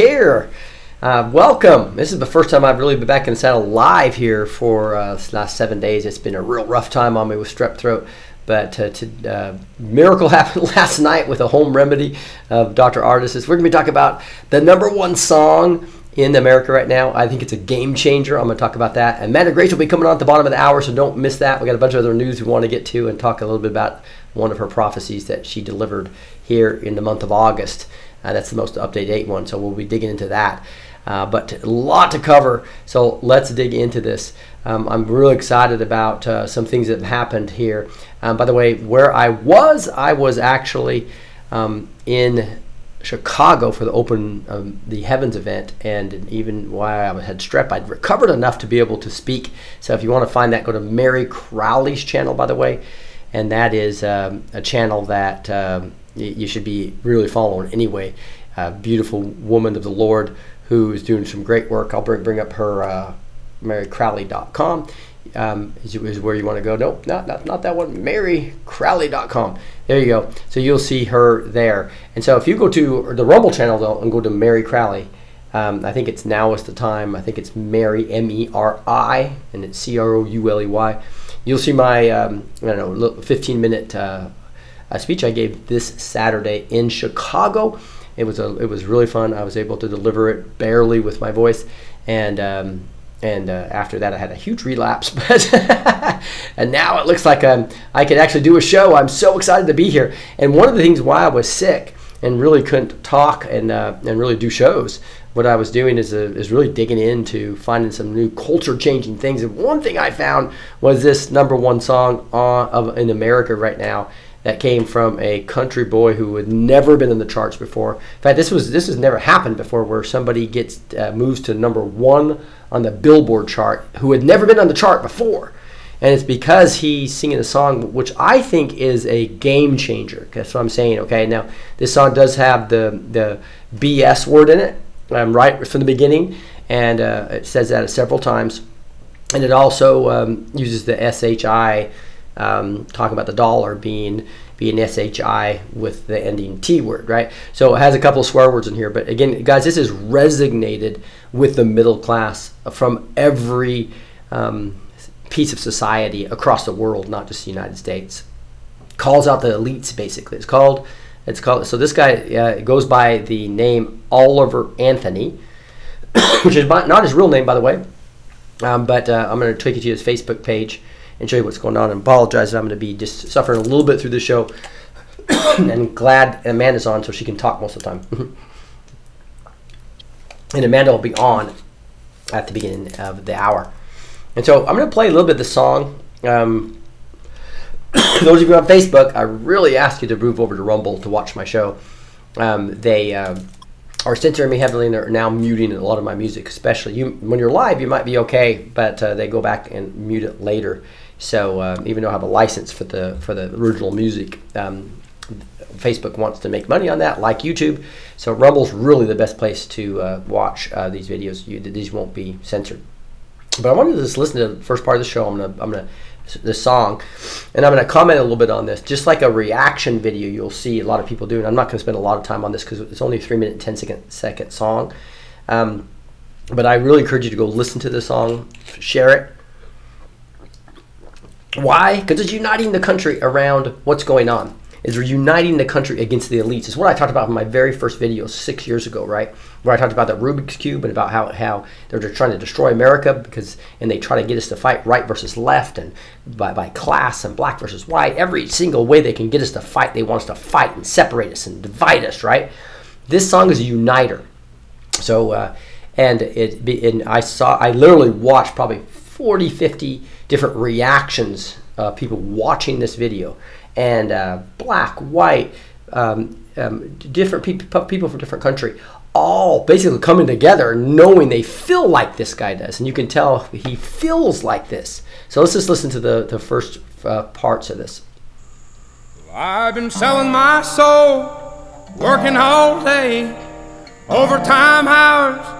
Here. Uh, welcome. This is the first time I've really been back in the saddle live here for uh, this last seven days. It's been a real rough time on me with strep throat, but uh, to, uh, miracle happened last night with a home remedy of Dr. Ardis. We're going to be talking about the number one song in America right now. I think it's a game changer. I'm going to talk about that. And Amanda Grace will be coming on at the bottom of the hour, so don't miss that. We got a bunch of other news we want to get to and talk a little bit about one of her prophecies that she delivered here in the month of August. Uh, that's the most up-to-date one, so we'll be digging into that. Uh, but a lot to cover, so let's dig into this. Um, I'm really excited about uh, some things that have happened here. Um, by the way, where I was, I was actually um, in Chicago for the Open um, the Heavens event, and even while I had strep, I'd recovered enough to be able to speak. So if you want to find that, go to Meri Crouley's channel, by the way, and that is um, a channel that um, you should be really following anyway. Beautiful woman of the Lord who is doing some great work. I'll bring bring up her uh, mericrouley.com um, is, is where you want to go. Nope, not, not, not that one. MeriCrouley.com. There you go. So you'll see her there. And so if you go to the Rumble channel though and go to Meri Crouley, um, I think it's now is the time. I think it's Meri M E R I and it's C R O U L E Y. You'll see my um, I don't know 15 minute uh, a speech I gave this Saturday in Chicago. It was a it was really fun. I was able to deliver it barely with my voice, and um, and uh, after that I had a huge relapse. But and now it looks like um, I actually do a show. I'm so excited to be here. And one of the things why I was sick and really couldn't talk and uh, and really do shows. What I was doing is, uh, is really digging into finding some new culture changing things. And one thing I found was this number one song on, of, in America right now that came from a country boy who had never been in the charts before. In fact, this was this has never happened before, where somebody gets uh, moves to number one on the Billboard chart who had never been on the chart before, and it's because he's singing a song which I think is a game changer. That's what I'm saying. Okay, now this song does have the the BS word in it, um, right from the beginning, and uh, it says that several times, and it also um, uses the SHI um, talking about the dollar being being SHI with the ending T word, right? So it has a couple of swear words in here, but again, guys, this is resonated with the middle class from every um, piece of society across the world, not just the United States. Calls out the elites, basically. It's called. It's called. So this guy uh, goes by the name Oliver Anthony, which is not his real name, by the way. Um, but uh, I'm going to take you to his Facebook page and show you what's going on. And apologize that I'm going to be just suffering a little bit through the show. and glad Amanda's on so she can talk most of the time. and Amanda will be on at the beginning of the hour. And so I'm going to play a little bit of the song. Um, those of you on Facebook, I really ask you to move over to Rumble to watch my show. Um, they uh, are censoring me heavily and they're now muting a lot of my music, especially you. When you're live, you might be okay, but uh, they go back and mute it later So uh, even though I have a license for the for the original music, um, Facebook wants to make money on that, like YouTube. So Rumble's really the best place to uh, watch uh, these videos. You, these won't be censored. But I wanted to just listen to the first part of the show. I'm gonna I'm gonna the song, and I'm gonna comment a little bit on this. Just like a reaction video, you'll see a lot of people doing. I'm not gonna spend a lot of time on this because it's only a three minute, 10 second second song. Um, but I really encourage you to go listen to the song, share it. Why? Because it's uniting the country around what's going on is uniting the country against the elites. It's what I talked about in my very first video six years ago, right? Where I talked about the Rubik's Cube and about how, how they're trying to destroy America because and they try to get us to fight right versus left and by, by class and black versus white. Every single way they can get us to fight, they want us to fight and separate us and divide us, right? This song is a uniter. So uh, and it and I saw I literally watched probably 40, 50 different reactions of people watching this video and uh, black, white, um, um, different pe- people from different country, all basically coming together, knowing they feel like this guy does, and you can tell he feels like this. So let's just listen to the the first uh, parts of this. I've been selling my soul, working all day, overtime hours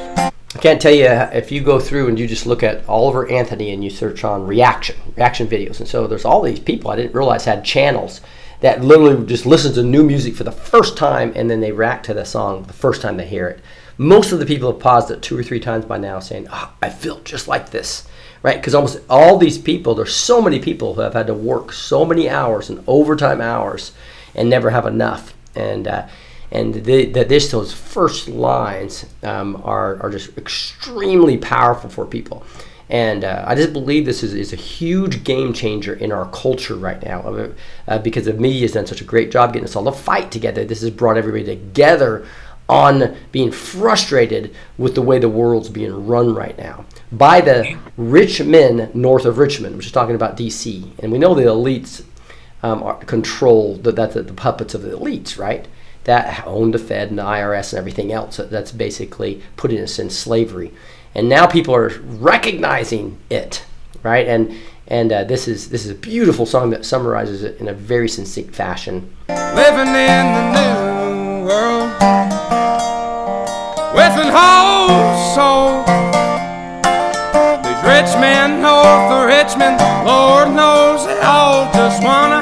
Can't tell you if you go through and you just look at Oliver Anthony and you search on reaction, reaction videos. And so there's all these people I didn't realize had channels that literally just listen to new music for the first time and then they react to the song the first time they hear it. Most of the people have paused it two or three times by now saying, oh, I feel just like this, right? Because almost all these people, there's so many people who have had to work so many hours and overtime hours and never have enough. And, uh, and that this those first lines um, are, are just extremely powerful for people and uh, I just believe this is, is a huge game changer in our culture right now uh, because the media has done such a great job getting us all to fight together. This has brought everybody together on being frustrated with the way the world's being run right now by the rich men north of Richmond, which is talking about DC. And we know the elites um, are, control the, that the, the puppets of the elites, right? That owned the Fed and the IRS and everything else. That's basically putting us in slavery and now people are recognizing it, right? And and uh, this is this is a beautiful song that summarizes it in a very succinct fashion. Living in the new world with an whole soul. These rich men north of Richmond, Lord knows they all just wanna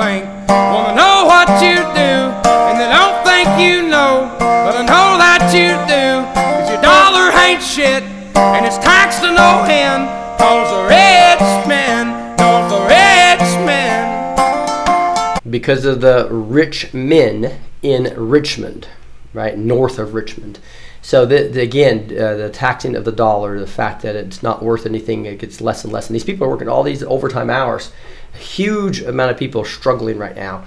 think, wanna know what you do, and they don't think you know. But I know that you do, cause your dollar ain't shit, and it's taxed to no end, cause rich the rich. Because of the rich men in Richmond, right, north of Richmond. So the, the, again, uh, the taxing of the dollar, the fact that it's not worth anything, it gets less and less. And these people are working all these overtime hours. Huge amount of people struggling right now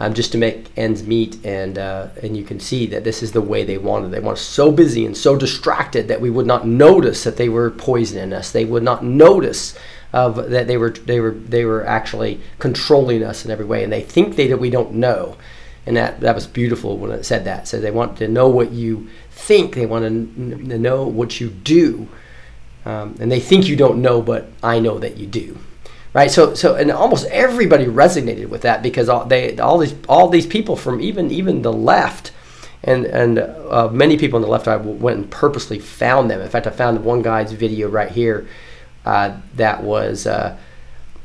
um, just to make ends meet. And uh, and you can see that this is the way they wanted. They want so busy and so distracted that we would not notice that they were poisoning us. They would not notice of that they were they were they were actually controlling us in every way. And they think they that we don't know. And that, that was beautiful when it said that. So they want to know what you think. They want to, n- know what you do. Um, and they think you don't know, but I know that you do right? So, so, and almost everybody resonated with that because all they, all these, all these people from even, even the left, and and uh, many people on the left, I went and purposely found them. In fact, I found one guy's video right here uh, that was. Uh,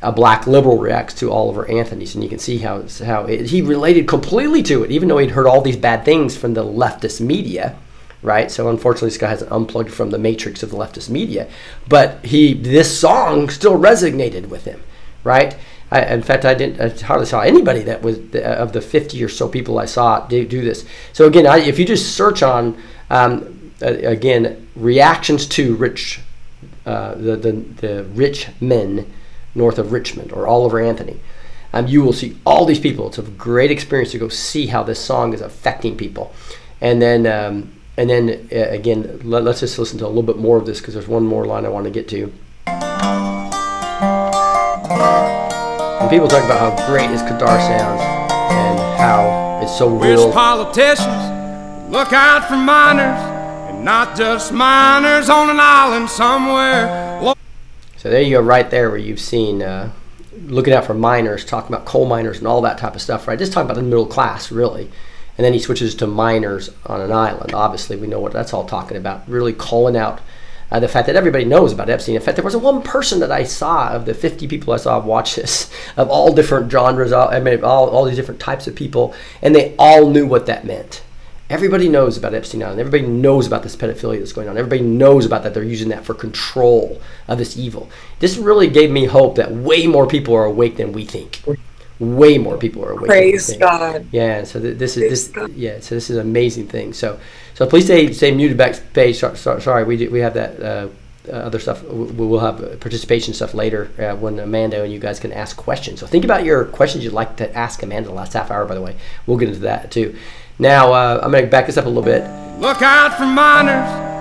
a black liberal reacts to Oliver Anthony's, and you can see how how it, he related completely to it, even though he'd heard all these bad things from the leftist media right? So unfortunately, this guy hasn't unplugged from the matrix of the leftist media, but he this song still resonated with him, right? I, in fact, I didn't I hardly saw anybody that was the, of the 50 or so people I saw do, do this. So again, I, if you just search on um, uh, again reactions to rich uh, the, the the rich men north of Richmond or Oliver Anthony. um, you will see all these people. It's a great experience to go see how this song is affecting people. And then, um, and then uh, again, let, us just listen to a little bit more of this because there's one more line I want to get to. And people talk about how great his guitar sounds and how it's so real. Wish politicians look out for miners and not just miners on an island somewhere. Lo- So there you go, right there, where you've seen uh, looking out for miners, talking about coal miners and all that type of stuff, right? Just talking about the middle class, really. And then he switches to miners on an island. Obviously, we know what that's all talking about. Really calling out uh, the fact that everybody knows about Epstein. In fact, there was one person that I saw of the 50 people I saw watch this, of all different genres, all, I mean, all, all these different types of people, and they all knew what that meant. Everybody knows about Epstein Island. Everybody knows about this pedophilia that's going on. Everybody knows about that. They're using that for control of this evil. This really gave me hope that way more people are awake than we think. Way more people are awake. Praise. God. Yeah. So th- this is Praise this. God. Yeah. So this is an amazing thing. So so please stay stay muted backstage. So, so, sorry, we do, we have that. Uh, uh, other stuff we we'll have uh, participation stuff later uh, when Amanda and you guys can ask questions. So think about your questions you'd like to ask Amanda the last half hour. By the way, we'll get into that too. Now uh, I'm going to back this up a little bit. Look out for miners, and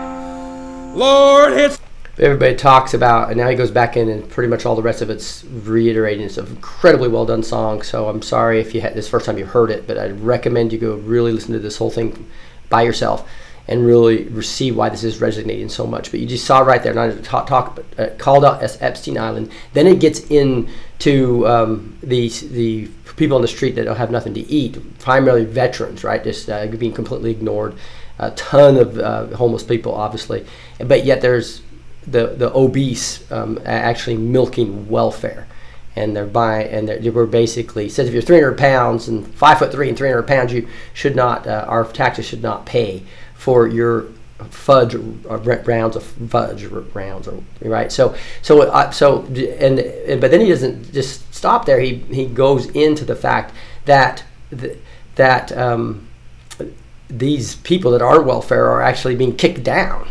Lord, it's Everybody talks about, and now he goes back in, and pretty much all the rest of it's reiterating. It's an incredibly well done song. So I'm sorry if you had this first time you heard it, but I'd recommend you go really listen to this whole thing by yourself and really see why this is resonating so much. But you just saw right there, not talk, talk uh, called out as Epstein Island. Then it gets into um, the the people on the street that don't have nothing to eat, primarily veterans, right? Just uh, being completely ignored. A ton of uh, homeless people, obviously, but yet there's the the obese um, actually milking welfare, and they're buying and they're, they were basically says if you're 300 pounds and five foot three and 300 pounds, you should not uh, our taxes should not pay for your fudge uh, rounds of fudge rounds, or, right? So so uh, so and, and but then he doesn't just stop there. He he goes into the fact that th- that um, these people that are welfare are actually being kicked down,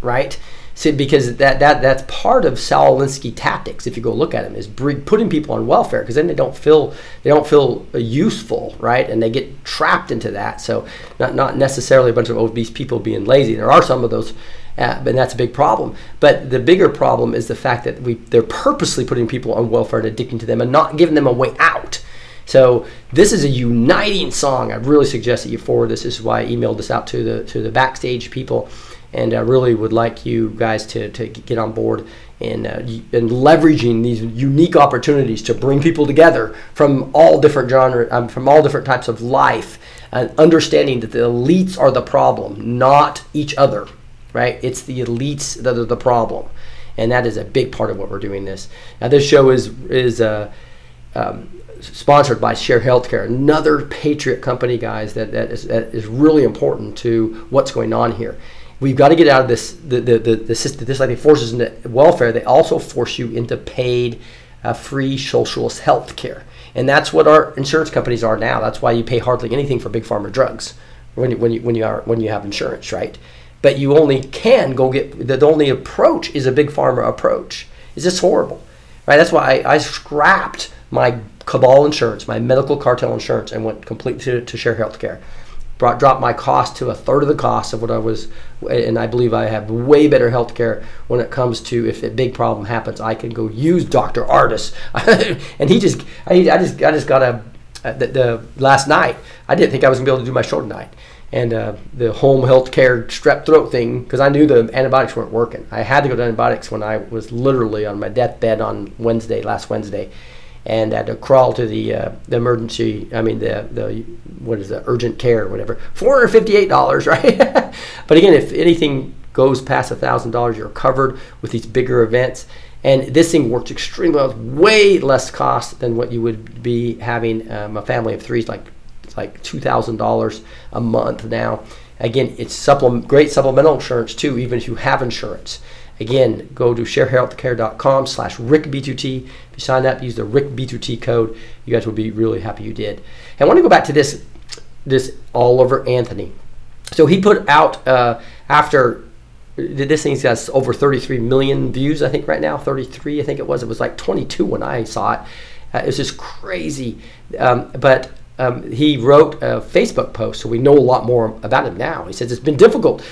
right? See, because that, that that's part of Saul tactics. If you go look at them, is putting people on welfare because then they don't feel they don't feel uh, useful, right? And they get trapped into that. So not not necessarily a bunch of obese people being lazy. There are some of those, uh, and that's a big problem. But the bigger problem is the fact that we they're purposely putting people on welfare and addicting to them and not giving them a way out. So this is a uniting song. I really suggest that you forward this. This is why I emailed this out to the to the backstage people, and I really would like you guys to, to get on board and uh, and leveraging these unique opportunities to bring people together from all different genre, um, from all different types of life, and understanding that the elites are the problem, not each other. Right? It's the elites that are the problem, and that is a big part of what we're doing. This now, this show is is. Uh, um, sponsored by Share Healthcare, another patriot company, guys, that, that, is, that is really important to what's going on here. We've got to get out of this, the, the, the, the system, this like they force us into welfare, they also force you into paid uh, free socialist health care. And that's what our insurance companies are now. That's why you pay hardly anything for big pharma drugs when you, when you, when you, are, when you have insurance, right? But you only can go get, the only approach is a big pharma approach. It's just horrible right? That's why I, I scrapped my cabal insurance, my medical cartel insurance, and went completely to, to share healthcare. Brought dropped my cost to a third of the cost of what I was, and I believe I have way better healthcare when it comes to if a big problem happens, I can go use Doctor Ardis, and he just, I, I just, I just got a, uh, the, the last night. I didn't think I was gonna be able to do my show night, and uh, the home health care strep throat thing because I knew the antibiotics weren't working. I had to go to antibiotics when I was literally on my deathbed on Wednesday, last Wednesday, and had to crawl to the uh, the emergency. I mean the the what is the urgent care or whatever. Four hundred fifty eight dollars, right? but again, if anything goes past a thousand dollars, you're covered with these bigger events. And this thing works extremely well. Way less cost than what you would be having um, a family of three. Like like two thousand dollars a month now. Again, it's supplement, great supplemental insurance too, even if you have insurance. Again, go to sharehealthcare.com slash RickB2T. If you sign up, use the RickB2T code. You guys will be really happy you did. And I want to go back to this, this Oliver Anthony. So he put out, uh, after this thing's got over 33 million views, I think, right now. 33, I think it was. It was like 22 when I saw it. Uh, it was just crazy. Um, but um, he wrote a Facebook post, so we know a lot more about him now. He says, It's been difficult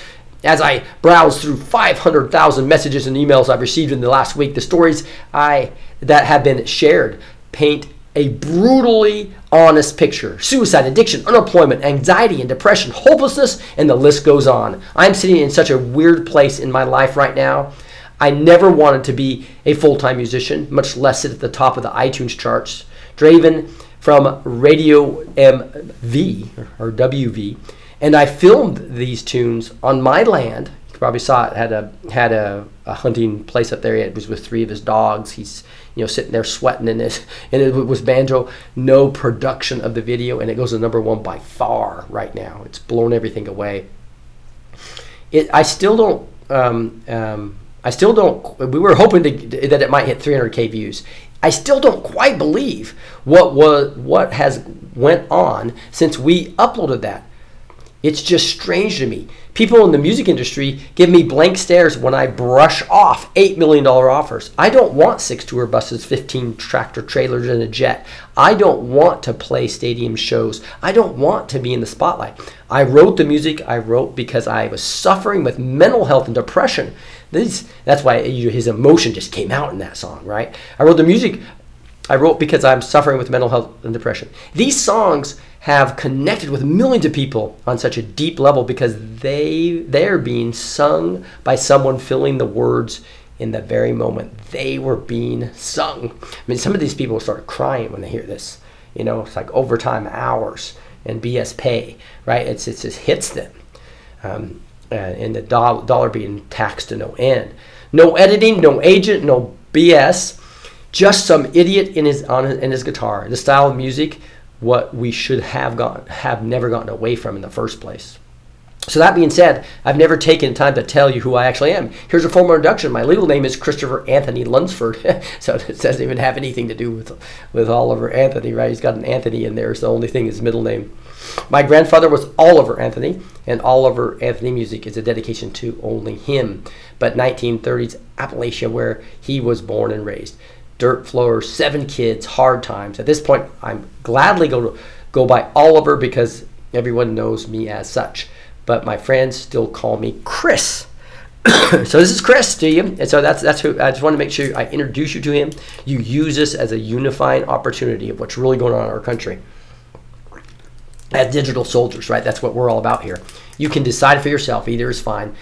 as I browse through 500,000 messages and emails I've received in the last week, the stories I that have been shared paint a brutally honest picture. Suicide, addiction, unemployment, anxiety and depression, hopelessness, and the list goes on. I'm sitting in such a weird place in my life right now. I never wanted to be a full-time musician, much less sit at the top of the iTunes charts. Draven from Radio MV or WV and I filmed these tunes on my land. You probably saw it had a had a, a hunting place up there. It was with three of his dogs. He's you know sitting there sweating in it, and it was banjo. No production of the video, and it goes to number one by far right now. It's blown everything away. It I still don't. Um, um, I still don't. We were hoping to, that it might hit 300k views. I still don't quite believe what was what has went on since we uploaded that. It's just strange to me. People in the music industry give me blank stares when I brush off $8 million offers. I don't want six tour buses, 15 tractor trailers, and a jet. I don't want to play stadium shows. I don't want to be in the spotlight. I wrote the music I wrote because I was suffering with mental health and depression. This, that's why his emotion just came out in that song, right? I wrote the music I wrote because I'm suffering with mental health and depression. These songs have connected with millions of people on such a deep level because they they're being sung by someone filling the words in the very moment they were being sung. I mean, some of these people start crying when they hear this. You know, it's like overtime hours and BS pay, right? It's, it just hits them, um, and the dollar, dollar being taxed to no end. No editing, no agent, no BS. Just some idiot in his on his, in his guitar. The style of music what we should have gone have never gotten away from in the first place. So that being said, I've never taken time to tell you who I actually am. Here's a formal introduction. My legal name is Christopher Anthony Lunsford, so it doesn't even have anything to do with with Oliver Anthony, right? He's got an Anthony in there. It's the only thing his middle name. My grandfather was Oliver Anthony, and Oliver Anthony music is a dedication to only him. But 1930s Appalachia, where he was born and raised dirt floors, seven kids, hard times. At this point, I'm gladly go to, go by Oliver because everyone knows me as such. But my friends still call me Chris. so this is Chris to you, and so that's that's who I just want to make sure I introduce you to him. You use this as a unifying opportunity of what's really going on in our country. As digital soldiers, right? That's what we're all about here. You can decide for yourself. Either is fine.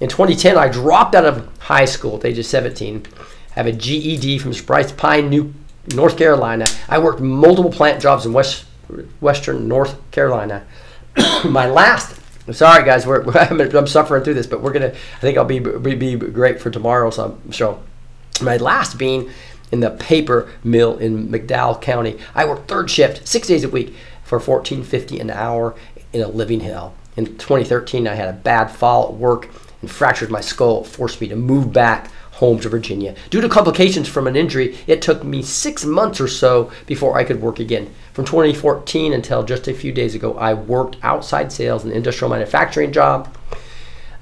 In 2010, I dropped out of high school at the age of 17 have a GED from Bryce Pine, New North Carolina. I worked multiple plant jobs in West Western North Carolina. My last, sorry guys, we're, I'm suffering through this, but we're gonna. I think I'll be be, be great for tomorrow's show. My last being in the paper mill in McDowell County. I worked third shift, six days a week, for 14.50 an hour in a living hell. In 2013, I had a bad fall at work and fractured my skull. It forced me to move back home to Virginia. Due to complications from an injury, it took me six months or so before I could work again. From 2014 until just a few days ago, I worked outside sales and industrial manufacturing job.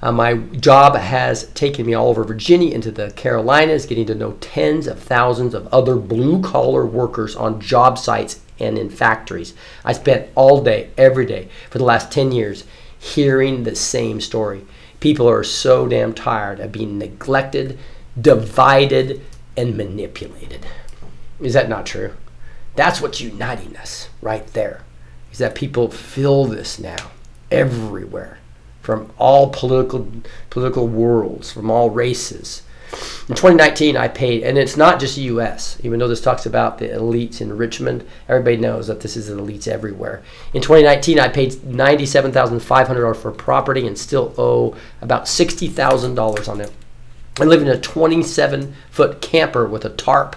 Uh, my job has taken me all over Virginia into the Carolinas, getting to know tens of thousands of other blue collar workers on job sites and in factories. I spent all day, every day, for the last 10 years hearing the same story. People are so damn tired of being neglected, divided, and manipulated. Is that not true? That's what's uniting us right there. Is that people feel this now everywhere from all political political worlds, from all races. In 2019, I paid, and it's not just U.S. Even though this talks about the elites in Richmond, everybody knows that this is an elites everywhere. In 2019, I paid $97,500 for property and still owe about $60,000 on it I live in a 27 foot camper with a tarp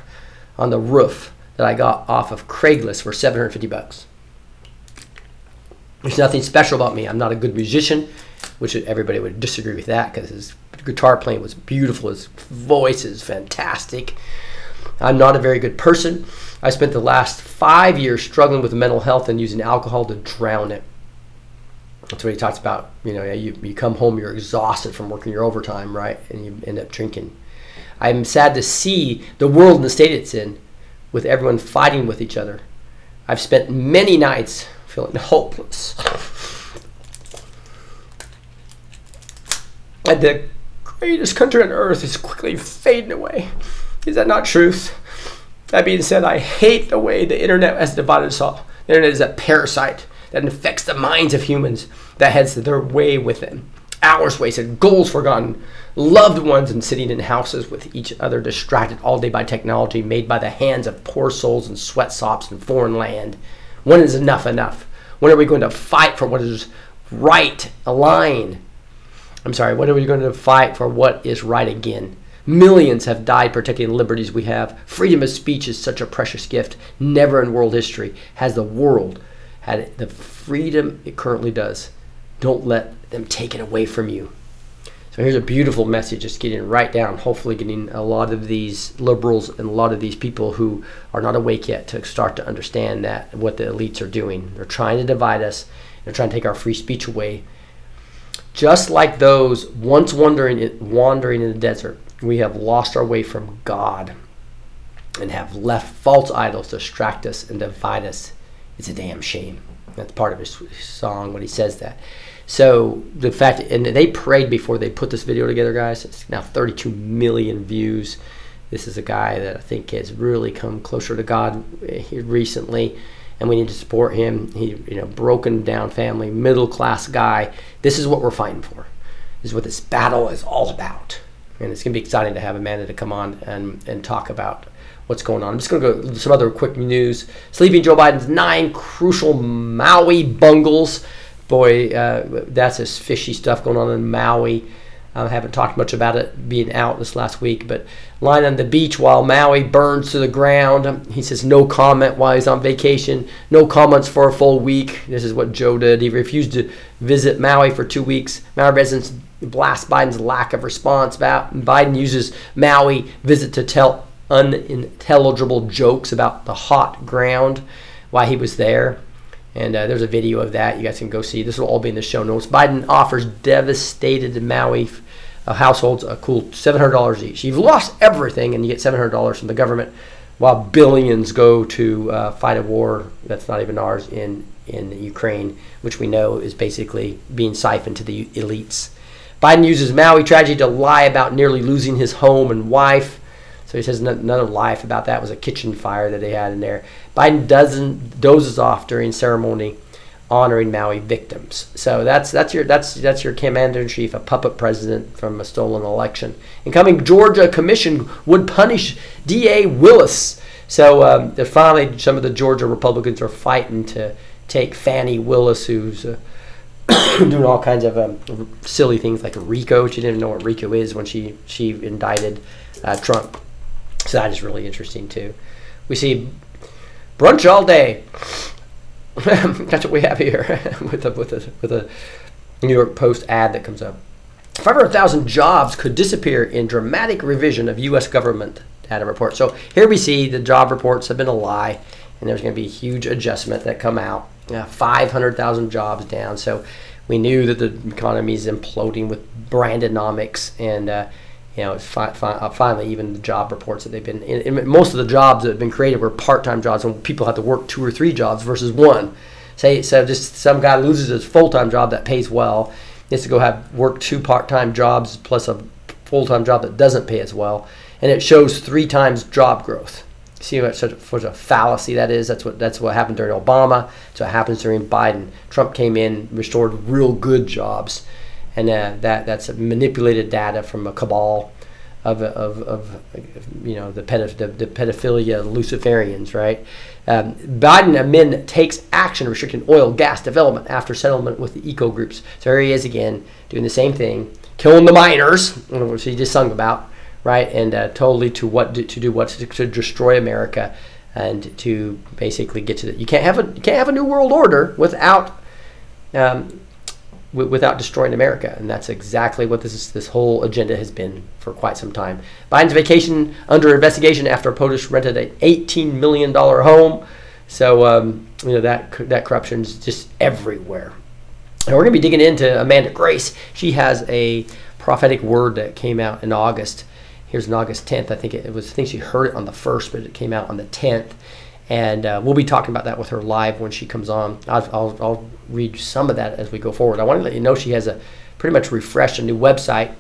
on the roof that I got off of Craigslist for 750 bucks. There's nothing special about me. I'm not a good musician, which everybody would disagree with that because his guitar playing was beautiful. His voice is fantastic. I'm not a very good person. I spent the last five years struggling with mental health and using alcohol to drown it. That's what he talks about. You know, you, you come home, you're exhausted from working your overtime, right? And you end up drinking. I'm sad to see the world and the state it's in with everyone fighting with each other. I've spent many nights feeling hopeless. and the greatest country on earth is quickly fading away. Is that not truth? That being said, I hate the way the internet has divided us all. The internet is a parasite that infects the minds of humans that heads their way with them. Hours wasted, goals forgotten, loved ones and sitting in houses with each other distracted all day by technology made by the hands of poor souls and sweatsops in foreign land. When is enough enough? When are we going to fight for what is right, align? I'm sorry, when are we going to fight for what is right again? Millions have died protecting the liberties we have. Freedom of speech is such a precious gift. Never in world history has the world had the freedom it currently does. Don't let them take it away from you. So here's a beautiful message, just getting right down, hopefully getting a lot of these liberals and a lot of these people who are not awake yet to start to understand that what the elites are doing. They're trying to divide us. They're trying to take our free speech away. Just like those once wandering, wandering in the desert, we have lost our way from God and have left false idols to distract us and divide us it's a damn shame. That's part of his song when he says that. So the fact, and they prayed before they put this video together, guys. It's now 32 million views. This is a guy that I think has really come closer to God eh, recently, and we need to support him. He, you know, broken down family, middle class guy. This is what we're fighting for. This is what this battle is all about, and it's gonna be exciting to have Amanda to come on and and talk about what's going on. I'm just going to go some other quick news. Sleeping Joe Biden's nine crucial Maui bungles. Boy, uh, that's just fishy stuff going on in Maui. I haven't talked much about it being out this last week, but lying on the beach while Maui burns to the ground. He says no comment while he's on vacation. No comments for a full week. This is what Joe did. He refused to visit Maui for two weeks. Maui residents blast Biden's lack of response. Biden uses Maui visit to tell unintelligible jokes about the hot ground why he was there. And uh, there's a video of that. You guys can go see. This will all be in the show notes. Biden offers devastated Maui uh, households a cool $700 each. You've lost everything, and you get $700 from the government, while billions go to uh, fight a war that's not even ours in in Ukraine, which we know is basically being siphoned to the elites. Biden uses Maui tragedy to lie about nearly losing his home and wife. So he says another life about that was a kitchen fire that they had in there. Biden doesn't dozes off during ceremony honoring Maui victims. So that's that's your that's that's your commander in chief, a puppet president from a stolen election. Incoming Georgia commission would punish D.A. Willis. So um, finally, some of the Georgia Republicans are fighting to take Fani Willis, who's uh, doing all kinds of um, silly things like RICO. She didn't know what RICO is when she she indicted uh, Trump. So that is really interesting too. We see brunch all day. That's what we have here with a with a with a New York Post ad that comes up. 500,000 jobs could disappear in dramatic revision of U.S. government data report. So here we see the job reports have been a lie, and there's going to be a huge adjustment that come out. Uh, 500,000 jobs down. So we knew that the economy is imploding with brandonomics and uh, you know, fi- fi- uh, finally, even the job reports that they've been in, in, most of the jobs that have been created were part-time jobs when people have to work two or three jobs versus one. Say, so just some guy loses his full-time job that pays well, he has to go have work two part-time jobs plus a full-time job that doesn't pay as well, and it shows three times job growth. See what such a, a fallacy that is? That's what that's what happened during Obama. That's what happens during Biden. Trump came in, restored real good jobs and uh, that that's manipulated data from a cabal of, of, of you know the, the, the pedophilia Luciferians, right? Um, Biden admin takes action restricting oil gas development after settlement with the eco groups. So here he is again doing the same thing, killing the miners, which he just sung about, right? And uh, totally to what to, to do what to, to destroy America and to basically get to the you can't have a you can't have a new world order without um, w- without destroying America, and that's exactly what this is, this whole agenda has been for quite some time. Biden's vacation under investigation after POTUS rented a 18 million dollar home, so um, you know that that corruption is just everywhere. And we're going to be digging into Amanda Grace. She has a prophetic word that came out in August. Here's on August 10th. I think it was. I think she heard it on the first, but it came out on the 10th and uh, we'll be talking about that with her live when she comes on. I'll, I'll, I'll, read some of that as we go forward. I want to let you know she has a pretty much refreshed a new website.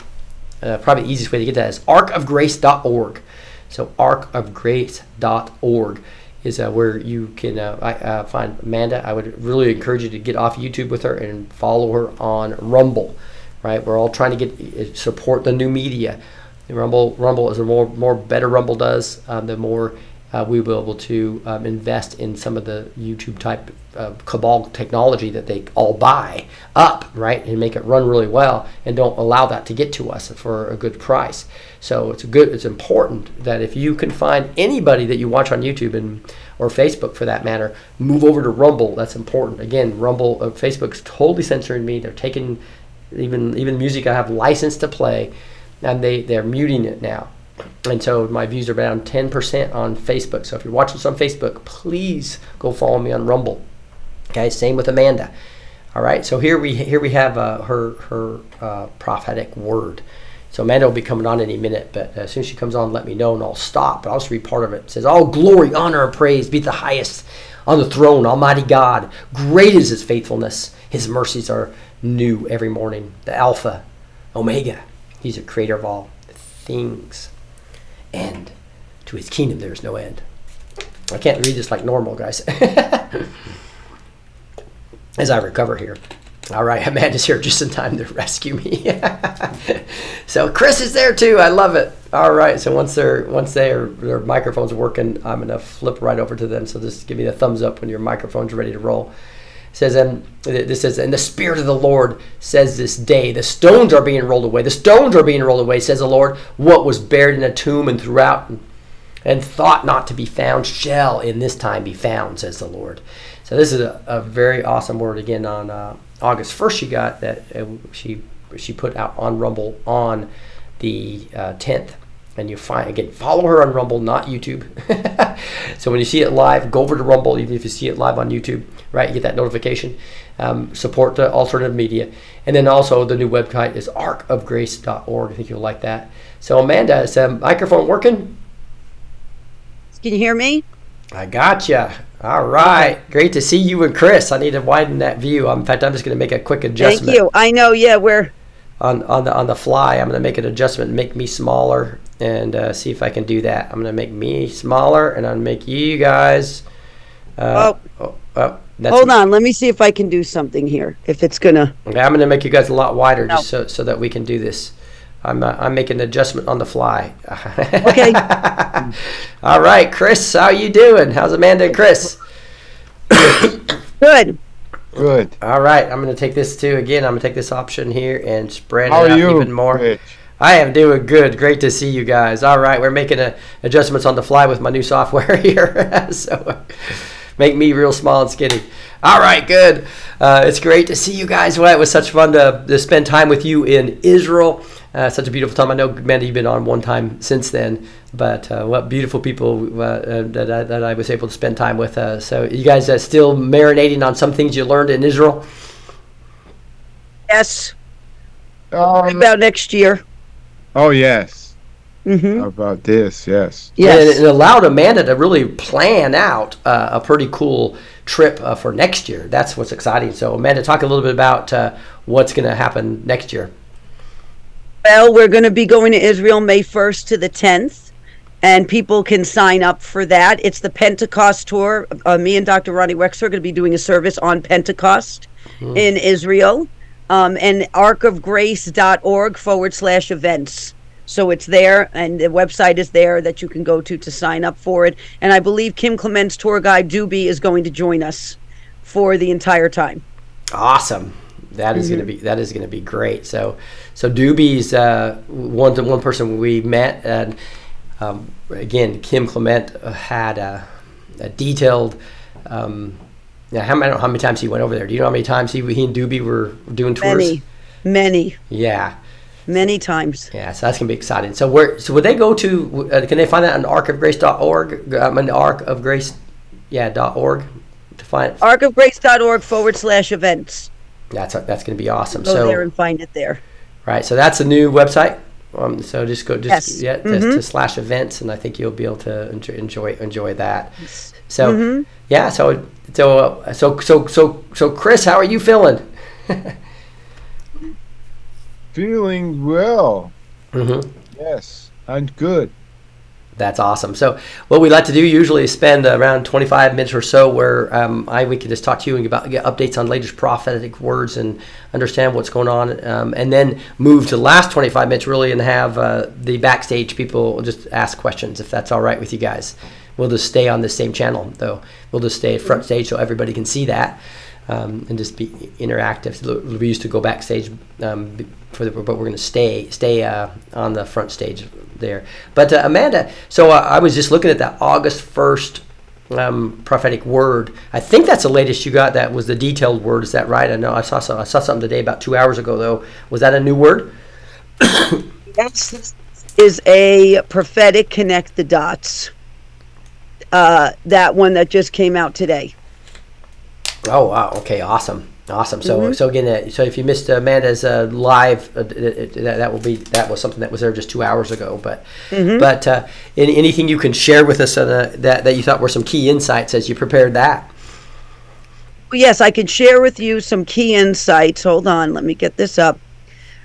Uh, probably the easiest way to get that is arkofgrace.org. So arkofgrace.org is uh, where you can uh, uh, find Amanda. I would really encourage you to get off YouTube with her and follow her on Rumble. Right, we're all trying to get uh, support the new media. Rumble, Rumble is the more more better Rumble does, um, the more uh, we will be able to um, invest in some of the YouTube type uh, cabal technology that they all buy up, right, and make it run really well, and don't allow that to get to us for a good price. So it's good. It's important that if you can find anybody that you watch on YouTube and or Facebook for that matter, move over to Rumble. That's important. Again, Rumble, uh, Facebook's totally censoring me. They're taking even even music I have licensed to play, and they they're muting it now and so my views are down 10% on Facebook. So if you're watching this on Facebook, please go follow me on Rumble. Okay, same with Amanda. All right, so here we here we have uh, her her uh, prophetic word. So Amanda will be coming on any minute, but as soon as she comes on, let me know and I'll stop. But I'll just read part of it. It says, "All glory, honor, and praise be the highest on the throne, Almighty God. Great is His faithfulness. His mercies are new every morning. The Alpha, Omega. He's the creator of all things." End. To his kingdom there is no end. I can't read this like normal, guys. As I recover here. All right, Amanda's here just in time to rescue me. so Chris is there too. I love it. All right, so once they're once their their microphones working, I'm gonna flip right over to them. So just give me the thumbs up when your microphone's ready to roll. Says, and this says, and the Spirit of the Lord says this day, the stones are being rolled away. The stones are being rolled away, says the Lord. What was buried in a tomb and throughout and, and thought not to be found shall in this time be found, says the Lord. So this is a, a very awesome word. Again, on uh, August 1st, she got that uh, she she put out on Rumble on the uh, 10th and you find again follow her on rumble not youtube. So when you see it live go over to rumble even if you see it live on youtube right? You get that notification. Um, support the alternative media. And then also the new website is arkofgrace.org i think you'll like that. So amanda is the microphone working? Can you hear me? I gotcha. All right. Great to see you and chris. I need to widen that view. In fact i'm just going to make a quick adjustment. Thank you. I know. Yeah we're on, on the on the fly i'm going to make an adjustment make me smaller and uh, see if I can do that. I'm gonna make me smaller, and I'm gonna make you guys. Uh, oh, oh, oh hold on. Let me see if I can do something here. If it's gonna. Okay, I'm gonna make you guys a lot wider, no. just so so that we can do this. I'm uh, I'm making an adjustment on the fly. okay. All right, Chris, how you doing? How's Amanda and Chris? Good. Good. All right, I'm gonna take this too. Again, I'm gonna take this option here and spread how it out you, even more. Rich? I am doing good. Great to see you guys. All right, we're making a, adjustments on the fly with my new software here. so make me real small and skinny. All right, good. Uh, it's great to see you guys. Well, it was such fun to, to spend time with you in Israel. Uh, such a beautiful time. I know, Mandy, you've been on one time since then, but uh, what beautiful people uh, uh, that, I, that I was able to spend time with. Uh, so, you guys are still marinating on some things you learned in Israel? Yes. Um, about next year. Oh yes. Mm-hmm. How about this? Yes. Yes. It allowed Amanda to really plan out uh, a pretty cool trip uh, for next year. That's what's exciting. So, Amanda, talk a little bit about uh, what's going to happen next year. Well, we're going to be going to Israel May 1st to the 10th, and people can sign up for that. It's the Pentecost tour. Uh, me and Dr. Ronnie Wexler are going to be doing a service on Pentecost mm. in Israel um, and arkofgrace.org forward slash events. So it's there, and the website is there that you can go to to sign up for it. And I believe Kim Clement's tour guide Doobie is going to join us for the entire time. Awesome. That is going to be that is going to be great. So, so Doobie's uh, one one person we met, and um, again, Kim Clement had a, a detailed. Um, yeah, how many, I don't know how many times he went over there. Do you know how many times he, he and Doobie were doing tours? Many, many, Yeah, many times. yeah. So that's gonna be exciting. So where so would they go to? Uh, can they find that on arkofgrace.org? Um, an ark of grace, yeah, dot org to find. Arkofgrace.org forward slash events. That's that's gonna be awesome. Go so there and find it there. Right. So that's a new website. Um, so just go, just Yes. yeah, to, Mhm. to slash events, and I think you'll be able to enjoy enjoy, enjoy that. So yeah. So so uh, so so so so Chris, how are you feeling? Feeling well. hmm Yes, I'm good. That's awesome. So what we like to do usually is spend around 25 minutes or so where um, I we can just talk to you and about get updates on latest prophetic words and understand what's going on, um, and then move to the last 25 minutes really and have uh, the backstage people just ask questions if that's all right with you guys. We'll just stay on the same channel though. We'll just stay front stage so everybody can see that. Um, and just be interactive. We used to go backstage um, for the, but we're going to stay stay uh, on the front stage there. But uh, Amanda, so uh, I was just looking at that August first um, prophetic word. I think that's the latest you got. That was the detailed word. Is that right? I know I saw some, I saw something today about two hours ago though. Was that a new word? Yes, this is a prophetic connect the dots. Uh, that one that just came out today. Oh wow! Okay, awesome, awesome. So so again, uh, so if you missed Amanda's uh, live, uh, that, that will be that was something that was there just two hours ago. But but uh, any, anything you can share with us on, uh, that that you thought were some key insights as you prepared that. Yes, I can share with you some key insights. Hold on, let me get this up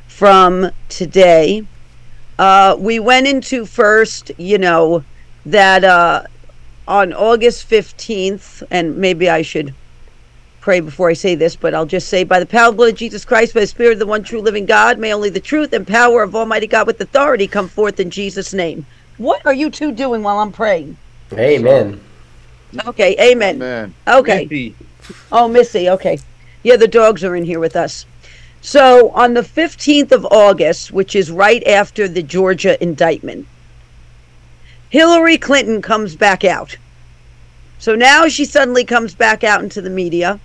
from today. Uh, we went into first, you know, that uh, on August 15th, and maybe I should pray before I say this, but I'll just say, by the power and blood of Jesus Christ, by the Spirit of the one true living God, may only the truth and power of Almighty God with authority come forth in Jesus' name. What are you two doing while I'm praying? Amen. Okay, amen. Man. Okay. Yippee. Oh, Missy. Okay. Yeah, the dogs are in here with us. So on the 15th of August, which is right after the Georgia indictment, Hillary Clinton comes back out. So now she suddenly comes back out into the media,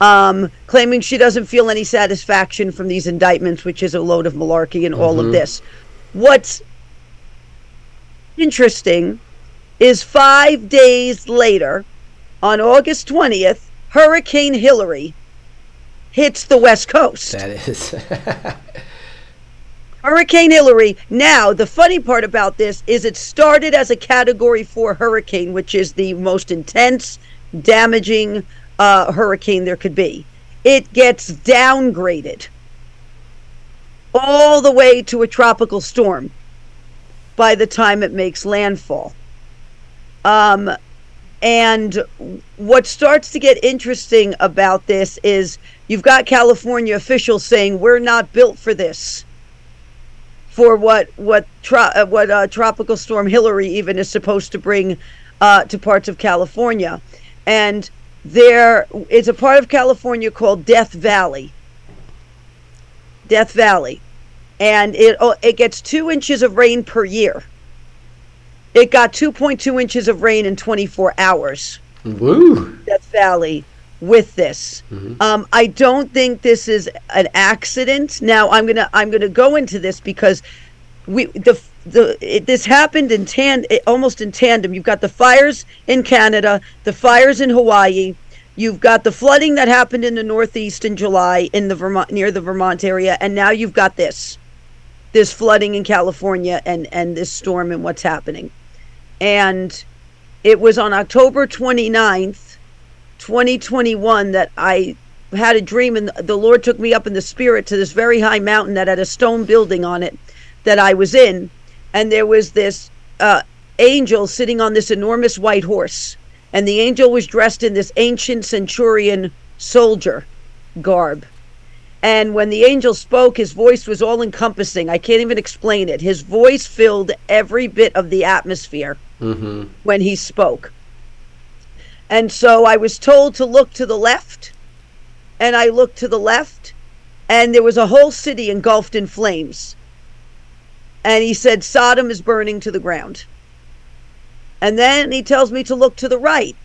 um, claiming she doesn't feel any satisfaction from these indictments, which is a load of malarkey and all of this. What's interesting is five days later, on August 20th, Hurricane Hillary hits the West Coast. That is. Hurricane Hillary. Now, the funny part about this is it started as a Category 4 hurricane, which is the most intense, damaging uh, hurricane there could be. It gets downgraded all the way to a tropical storm by the time it makes landfall. Um, and what starts to get interesting about this is you've got California officials saying we're not built for this for what what tro- uh, what uh, tropical storm Hillary even is supposed to bring uh, to parts of California, and there is a part of California called Death Valley. Death Valley, and it oh, it gets two inches of rain per year. It got 2.2 inches of rain in 24 hours. Woo! Death Valley with this. Um, I don't think this is an accident. Now I'm gonna I'm gonna go into this because we the the it, this happened in tan it, almost in tandem. You've got the fires in Canada, the fires in Hawaii. You've got the flooding that happened in the Northeast in July in the Vermont near the Vermont area, and now you've got this this flooding in California and and this storm and what's happening. And it was on October 29th 2021 that I had a dream and the Lord took me up in the spirit to this very high mountain that had a stone building on it that I was in. And there was this uh, angel sitting on this enormous white horse. And the angel was dressed in this ancient centurion soldier garb. And when the angel spoke his voice was all encompassing. I can't even explain it. His voice filled every bit of the atmosphere Mm-hmm. when he spoke and so I was told to look to the left, and I looked to the left, and there was a whole city engulfed in flames. And he said, Sodom is burning to the ground. And then he tells me to look to the right.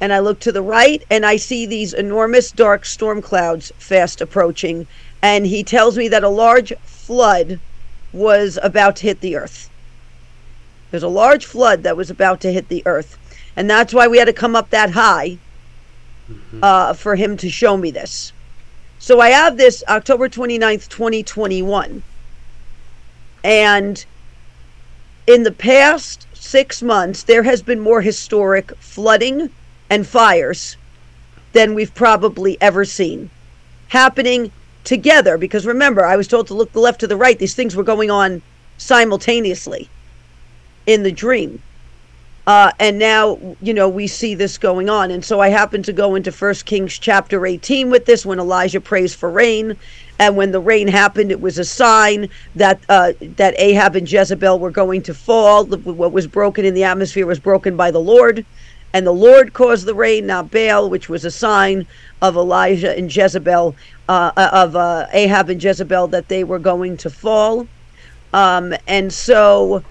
And I look to the right and I see these enormous dark storm clouds fast approaching. And he tells me that a large flood was about to hit the earth. There's a large flood that was about to hit the earth. And that's why we had to come up that high uh, for him to show me this. So I have this October 29th, 2021. And in the past six months, there has been more historic flooding and fires than we've probably ever seen happening together. Because remember, I was told to look the left to the right. These things were going on simultaneously in the dream. Uh, and now, you know, we see this going on. And so I happen to go into First Kings chapter 18 with this when Elijah prays for rain. And when the rain happened, it was a sign that uh, that Ahab and Jezebel were going to fall. What was broken in the atmosphere was broken by the Lord. And the Lord caused the rain, not Baal, which was a sign of Elijah and Jezebel, uh, of uh, Ahab and Jezebel, that they were going to fall. Um, and so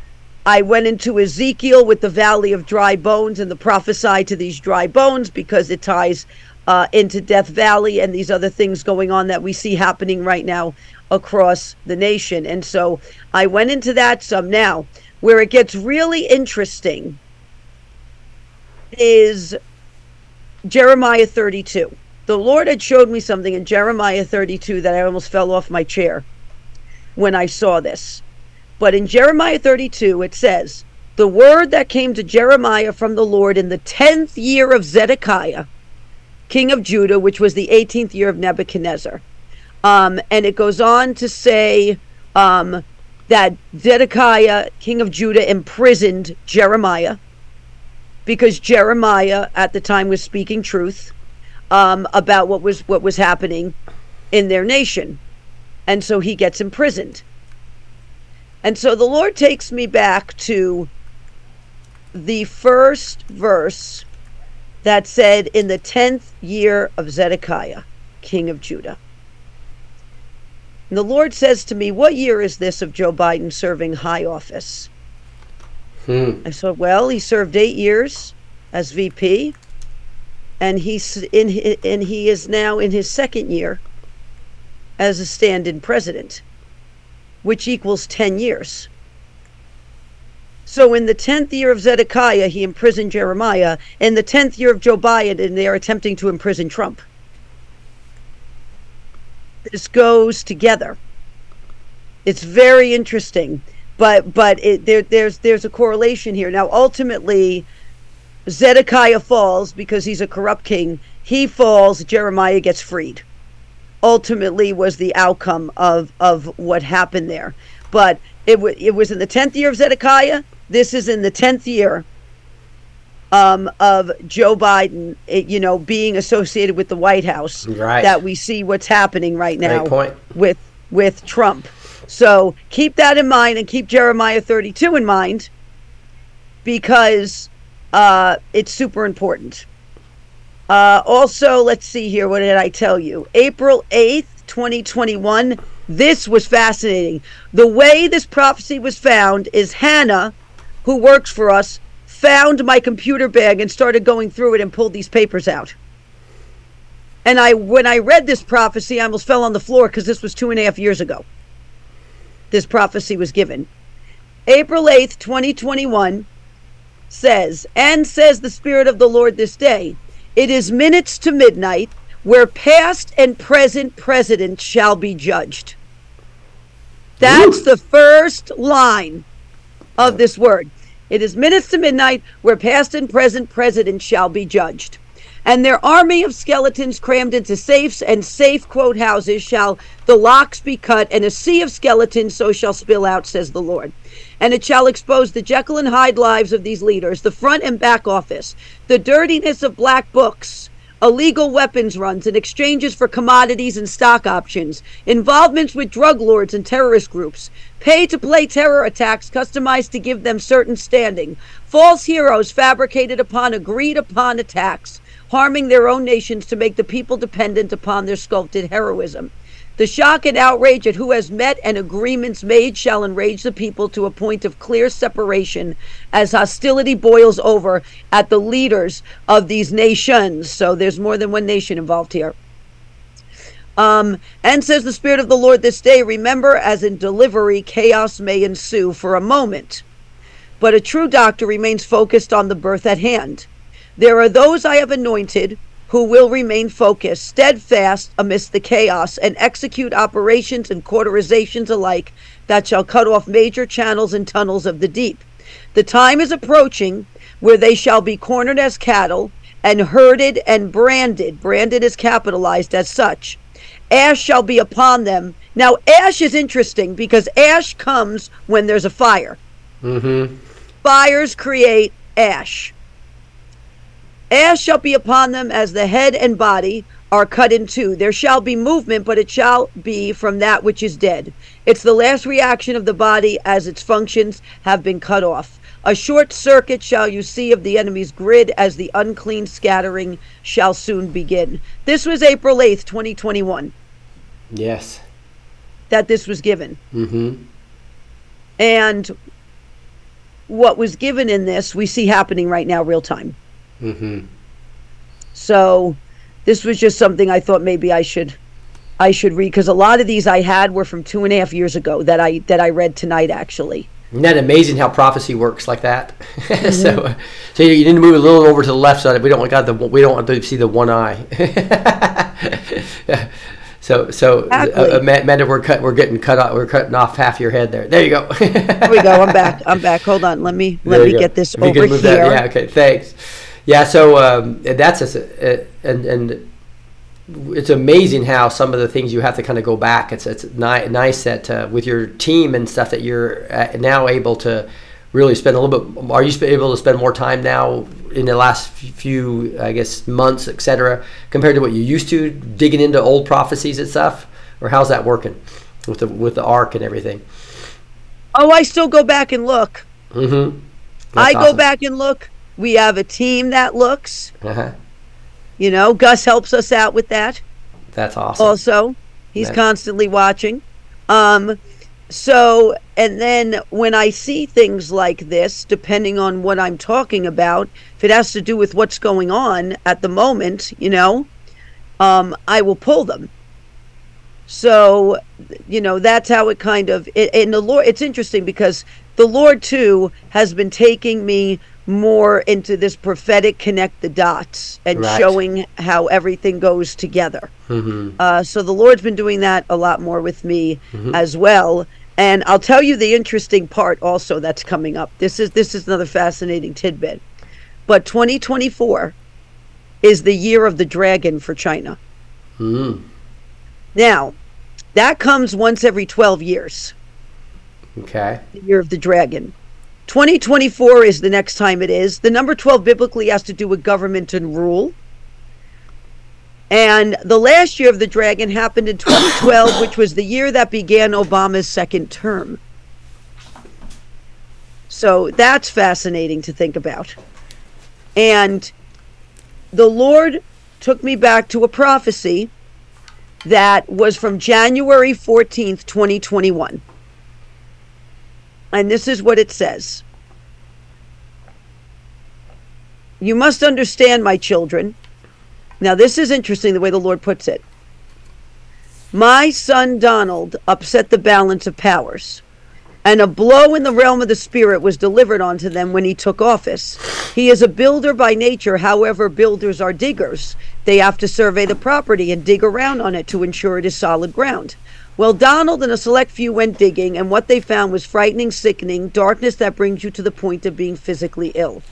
I went into Ezekiel with the valley of dry bones and the prophesied to these dry bones because it ties uh, into Death Valley and these other things going on that we see happening right now across the nation. And so I went into that some now. Where it gets really interesting is Jeremiah 32. The Lord had showed me something in Jeremiah 32 that I almost fell off my chair when I saw this. But in Jeremiah 32, it says, The word that came to Jeremiah from the Lord in the 10th year of Zedekiah, king of Judah, which was the 18th year of Nebuchadnezzar. Um, and it goes on to say um, that Zedekiah, king of Judah, imprisoned Jeremiah because Jeremiah at the time was speaking truth um, about what was what was happening in their nation, and so he gets imprisoned. And so the Lord takes me back to the first verse that said, In the tenth year of Zedekiah, king of Judah. And the Lord says to me, What year is this of Joe Biden serving high office? Hmm. I said, Well, he served eight years as VP, and he's in and he is now in his second year as a stand-in president which equals 10 years. So in the 10th year of Zedekiah, he imprisoned Jeremiah. In the 10th year of Joe Biden, they are attempting to imprison Trump. This goes together. It's very interesting, but but it, there there's there's a correlation here. Now, ultimately, Zedekiah falls because he's a corrupt king. He falls. Jeremiah gets freed ultimately was the outcome of of what happened there. But it w- it was in the tenth year of Zedekiah. This is in the tenth year um, of Joe Biden. It, you know, being associated with the White House. Right. That we see what's happening right now point. with with Trump. So keep that in mind and keep Jeremiah 32 in mind because uh, it's super important. Uh, also, let's see here. What did I tell you? April 8th, 2021. This was fascinating. The way this prophecy was found is Hannah, who works for us, found my computer bag and started going through it and pulled these papers out. And I, when I read this prophecy, I almost fell on the floor because this was two and a half years ago. This prophecy was given. April 8th, 2021 says, And says the Spirit of the Lord this day, it is minutes to midnight where past and present presidents shall be judged. That's the first line of this word. It is minutes to midnight where past and present presidents shall be judged. And their army of skeletons crammed into safes and safe quote houses shall the locks be cut, and a sea of skeletons so shall spill out, says the Lord. And it shall expose the Jekyll and Hyde lives of these leaders, the front and back office, the dirtiness of black books, illegal weapons runs and exchanges for commodities and stock options, involvements with drug lords and terrorist groups, pay to play terror attacks customized to give them certain standing, false heroes fabricated upon agreed upon attacks, harming their own nations to make the people dependent upon their sculpted heroism. The shock and outrage at who has met and agreements made shall enrage the people to a point of clear separation as hostility boils over at the leaders of these nations. So there's more than one nation involved here. Um, and says the Spirit of the Lord this day, remember, as in delivery, chaos may ensue for a moment. But a true doctor remains focused on the birth at hand. There are those I have anointed who will remain focused, steadfast amidst the chaos, and execute operations and cauterizations alike that shall cut off major channels and tunnels of the deep. The time is approaching where they shall be cornered as cattle and herded and branded. Branded is capitalized as such. Ash shall be upon them. Now, ash is interesting because ash comes when there's a fire. Mm-hmm. Fires create ash. Ash shall be upon them as the head and body are cut in two. There shall be movement, but it shall be from that which is dead. It's the last reaction of the body as its functions have been cut off. A short circuit shall you see of the enemy's grid as the unclean scattering shall soon begin. This was April 8th, 2021, Yes. that this was given. Mm-hmm. And what was given in this, we see happening right now, real time. Mm-hmm. So this was just something I thought maybe I should I should read because a lot of these I had were from two and a half years ago that I that I read tonight actually. Isn't that amazing how prophecy works like that? Mm-hmm. so, so you need to move a little over to the left side. We don't want God the we don't want to see the one eye. so so Exactly. uh, Amanda, we're cut. We're getting cut off. We're cutting off half your head there. There you go. There we go. I'm back. I'm back. Hold on. Let me let me go. get this If over here. that- yeah. Okay. Thanks. Yeah. So um, that's just, uh, and and it's amazing how some of the things you have to kind of go back. It's it's ni- nice that uh, with your team and stuff that you're uh, now able to really spend a little bit. Are you able to spend more time now in the last few, I guess, months, et cetera, compared to what you used to, digging into old prophecies and stuff, or how's that working with the with the ark and everything? Oh, I still go back and look. Mm-hmm. I go back and look. We have a team that looks. Uh-huh. You know, Gus helps us out with that. That's awesome. also he's constantly watching um so and then when i see things like this depending on what i'm talking about if it has to do with what's going on at the moment you know um i will pull them so you know that's how it kind of it, and the lord it's interesting because the lord too has been taking me more into this prophetic connect the dots and Right. showing how everything goes together mm-hmm. uh, so the Lord's been doing that a lot more with me Mm-hmm. as well. And I'll tell you the interesting part also that's coming up. This is this is another fascinating tidbit. But 2024 is the year of the dragon for China. Mm. Now, that comes once every 12 years. Okay. The year of the dragon. 2024 is the next time it is. The number 12 biblically has to do with government and rule. And the last year of the dragon happened in 2012, which was the year that began Obama's second term. So that's fascinating to think about. And the Lord took me back to a prophecy that was from January 14th, 2021. And this is what it says You must understand, my children. Now, this is interesting the way the Lord puts it. My son Donald upset the balance of powers, and a blow in the realm of the spirit was delivered onto them when he took office. He is a builder by nature, however, builders are diggers. They have to survey the property and dig around on it to ensure it is solid ground. Well, Donald and a select few went digging, and what they found was frightening, sickening, darkness that brings you to the point of being physically ill.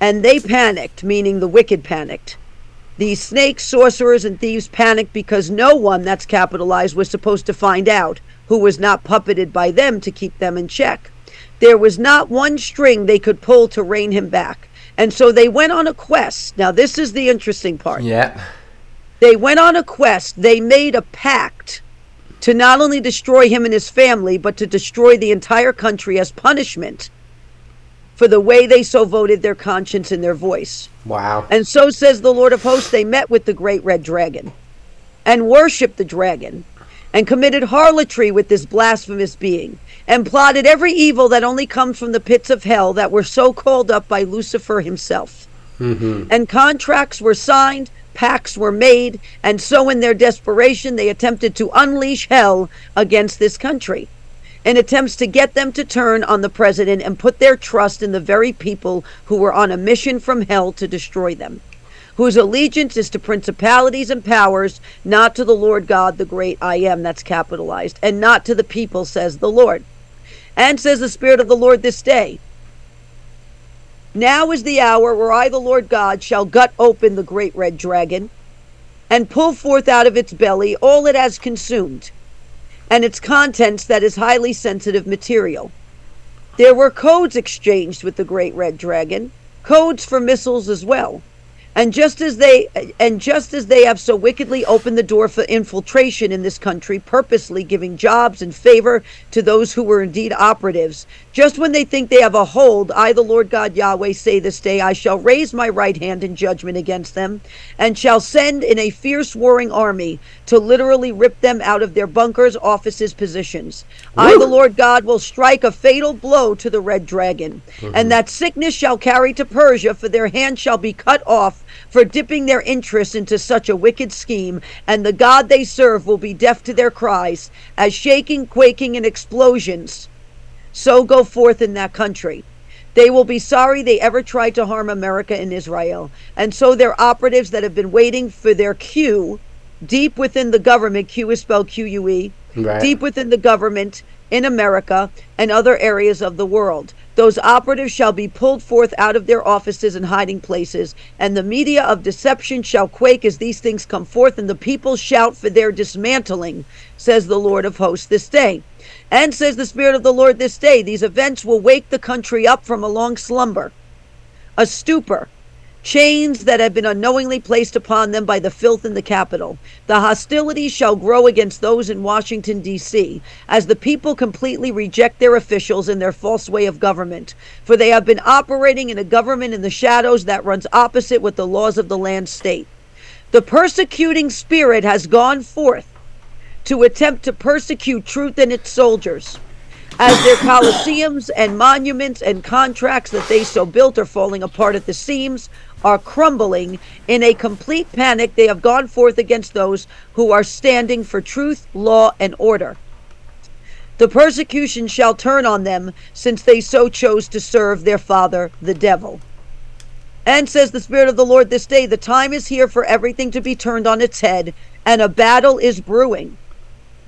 And they panicked, meaning the wicked panicked. These snakes, sorcerers, and thieves panicked because no one, that's capitalized, was supposed to find out who was not puppeted by them to keep them in check. There was not one string they could pull to rein him back. And so they went on a quest. Now, this is the interesting part. Yeah. They went on a quest. They made a pact to not only destroy him and his family, but to destroy the entire country as punishment for the way they so voted their conscience and their voice. Wow. And so says the Lord of hosts, they met with the great red dragon. and worshiped the dragon and committed harlotry with this blasphemous being and plotted every evil that only comes from the pits of hell that were so called up by Lucifer himself. Mm-hmm. And contracts were signed, pacts were made, and so in their desperation they attempted to unleash hell against this country in attempts to get them to turn on the president and put their trust in the very people who were on a mission from hell to destroy them, whose allegiance is to principalities and powers, not to the Lord God, the great I am, that's capitalized, and not to the people, says the Lord. And says the Spirit of the Lord this day. Now is the hour where I, the Lord God, shall gut open the great red dragon and pull forth out of its belly all it has consumed and its contents that is highly sensitive material. There were codes exchanged with the great red dragon, codes for missiles as well. And just as they and just as they have so wickedly opened the door for infiltration in this country, purposely giving jobs and favor to those who were indeed operatives, just when they think they have a hold, I the Lord God Yahweh say this day, I shall raise my right hand in judgment against them, and shall send in a fierce warring army to literally rip them out of their bunkers, offices, positions. I the Lord God will strike a fatal blow to the red dragon, and mm-hmm. that sickness shall carry to Persia, for their hand shall be cut off for dipping their interest into such a wicked scheme, and the God they serve will be deaf to their cries, as shaking, quaking, and explosions so go forth in that country. They will be sorry they ever tried to harm America and Israel. And so their operatives that have been waiting for their cue deep within the government, Q is spelled Q U E, Right. deep within the government in America and other areas of the world. Those operatives shall be pulled forth out of their offices and hiding places, and the media of deception shall quake as these things come forth, and the people shout for their dismantling, says the Lord of hosts this day. And says the Spirit of the Lord this day, these events will wake the country up from a long slumber, a stupor, chains that have been unknowingly placed upon them by the filth in the capital. The hostilities shall grow against those in Washington, D.C., as the people completely reject their officials and their false way of government. For they have been operating in a government in the shadows that runs opposite with the laws of the land state. The persecuting spirit has gone forth to attempt to persecute truth and its soldiers. As their coliseums and monuments and contracts that they so built are falling apart at the seams, are crumbling in a complete panic, they have gone forth against those who are standing for truth, law, and order. The persecution shall turn on them, since they so chose to serve their father, the devil. And says the Spirit of the Lord this day, the time is here for everything to be turned on its head, and a battle is brewing.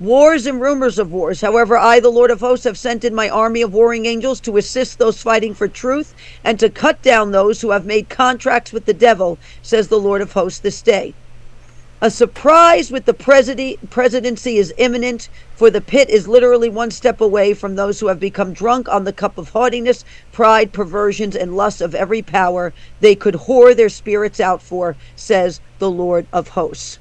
Wars and rumors of wars. However, I, the Lord of hosts, have sent in my army of warring angels to assist those fighting for truth and to cut down those who have made contracts with the devil, says the Lord of hosts this day. A surprise with the presidi- presidency is imminent, for the pit is literally one step away from those who have become drunk on the cup of haughtiness, pride, perversions, and lust of every power they could whore their spirits out for, says the Lord of hosts.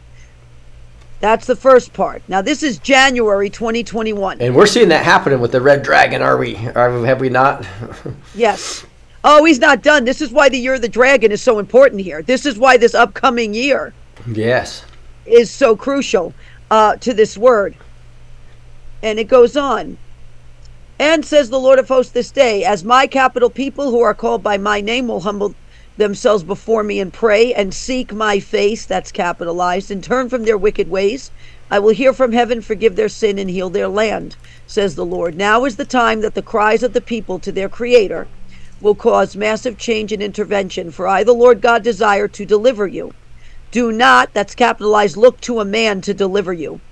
That's the first part. Now, this is January 2021. And we're seeing that happening with the red dragon, are we? Are, have we not? Yes. Oh, he's not done. This is why the year of the dragon is so important here. This is why this upcoming year yes. is so crucial uh, to this word. And it goes on. And says the Lord of hosts this day, as my capital people who are called by my name will humble themselves before me and pray and seek my face, that's capitalized, and turn from their wicked ways, I will hear from heaven, forgive their sin, and heal their land, says the Lord. Now is the time that the cries of the people to their Creator will cause massive change and intervention, for I, the Lord God, desire to deliver you. Do not, that's capitalized, look to a man to deliver you.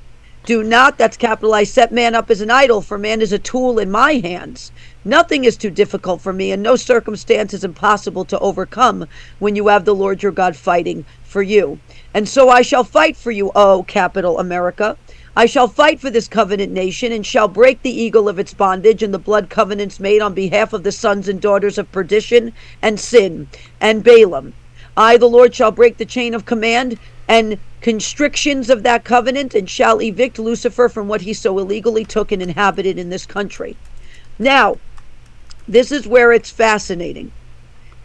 Do not, that's capitalized, set man up as an idol, for man is a tool in my hands. Nothing is too difficult for me, and no circumstance is impossible to overcome when you have the Lord your God fighting for you. And so I shall fight for you, O capital America. I shall fight for this covenant nation, and shall break the eagle of its bondage and the blood covenants made on behalf of the sons and daughters of perdition and sin and Balaam. I, the Lord, shall break the chain of command and constrictions of that covenant, and shall evict Lucifer from what he so illegally took and inhabited in this country. Now, this is where it's fascinating.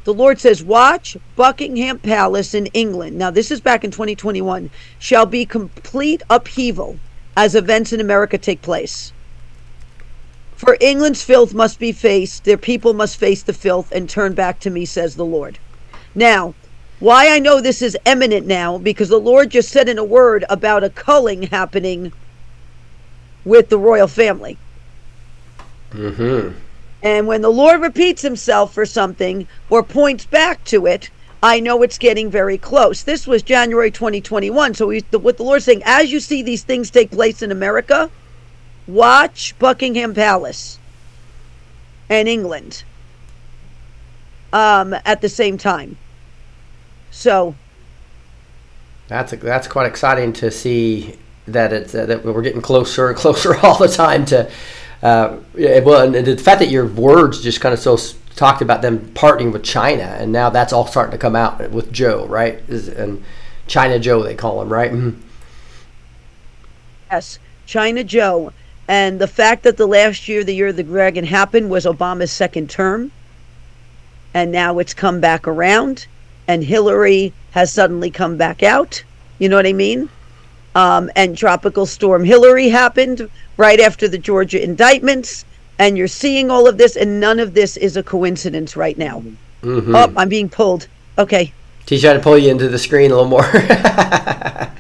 the Lord says, Watch Buckingham Palace in England. Now, this is back in 2021, shall be complete upheaval as events in America take place. For England's filth must be faced, their people must face the filth and turn back to me, says the Lord. Now, why I know this is imminent now, because the Lord just said in a word about a culling happening with the royal family. Mm-hmm. And when the Lord repeats himself for something or points back to it, I know it's getting very close. This was January 2021. So we, the, what the Lord's saying, as you see these things take place in America, watch Buckingham Palace and England um, at the same time. So That's that's quite exciting to see that it's uh, that we're getting closer and closer all the time to. Uh, yeah, well, and the fact that your words just kind of so talked about them partnering with China, and now that's all starting to come out with Joe, right? And China Joe, they call him, right? Mhm. Yes, China Joe. And the fact that the last year, the year the dragon happened, was Obama's second term. And now it's come back around, and Hillary has suddenly come back out. You know what I mean? Um, and Tropical Storm Hillary happened right after the Georgia indictments. And you're seeing all of this, and none of this is a coincidence right now. Mhm. Oh, I'm being pulled. Okay. He's trying to pull you into the screen a little more.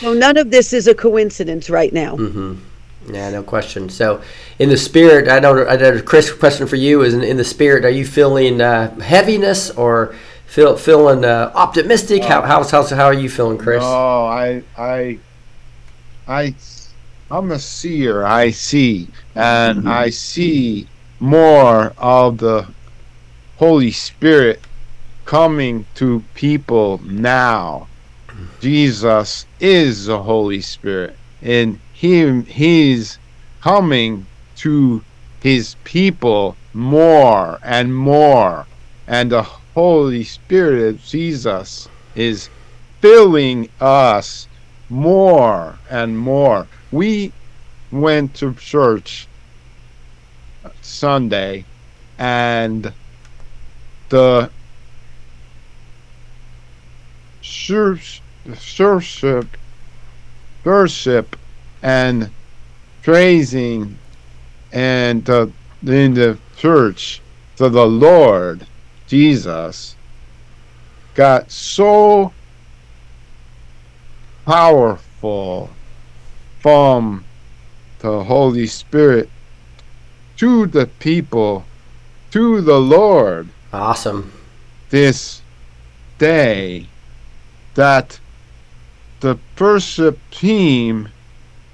So none of this is a coincidence right now. Mm-hmm. Yeah, no question. So, in the spirit, I know, I know Chris, question for you is in, in the spirit, are you feeling uh, heaviness or feel, feeling uh, optimistic? How, how's, how's, how are you feeling, Chris? No, I, I, I, I'm a seer. I see, and I see more of the Holy Spirit coming to people now. Jesus is the Holy Spirit, and Him, He's coming to His people more and more, and the Holy Spirit of Jesus is filling us more and more. We went to church Sunday and the church worship worship and praising and uh, in the church to the Lord Jesus got so powerful from the Holy Spirit to the people, to the Lord Awesome. this day that the worship team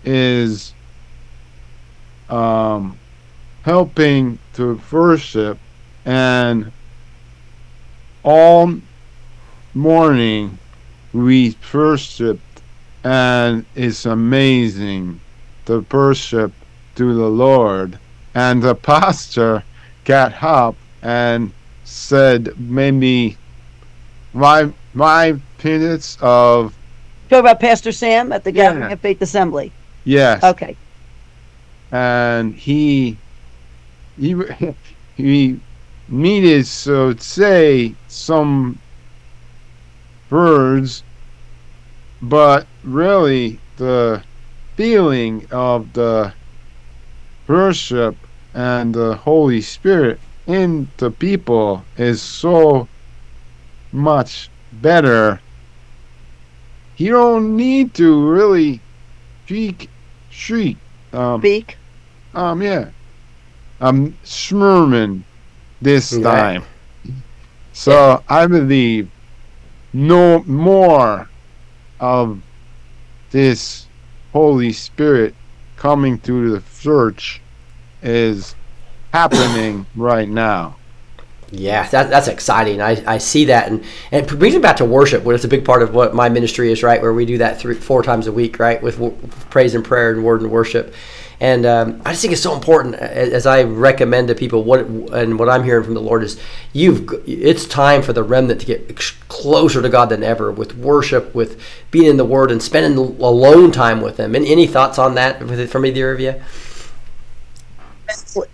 is um, helping to worship and all morning we worshiped and it's amazing the worship to the Lord and the pastor got up and said maybe five five minutes of Talk about Pastor Sam at the Yeah. Gathering of Faith Assembly. yes Okay. and he he he needed to say some birds, but really the feeling of the worship and the holy spirit in the people is so much better you don't need to really shriek shriek um, Speak. um, yeah. I'm Schmerman this Okay. time. So I believe no more of this Holy Spirit coming to the church is happening right now. Yeah, that, that's exciting. I, I see that, and and brings back to worship, which is a big part of what my ministry is, right? Where we do that three, four times a week, right, with w- praise and prayer and word and worship. And um, I just think it's so important, as I recommend to people, what and what I'm hearing from the Lord is, you've it's time for the remnant to get closer to God than ever with worship, with being in the Word, and spending alone time with Him. And any thoughts on that from either of you?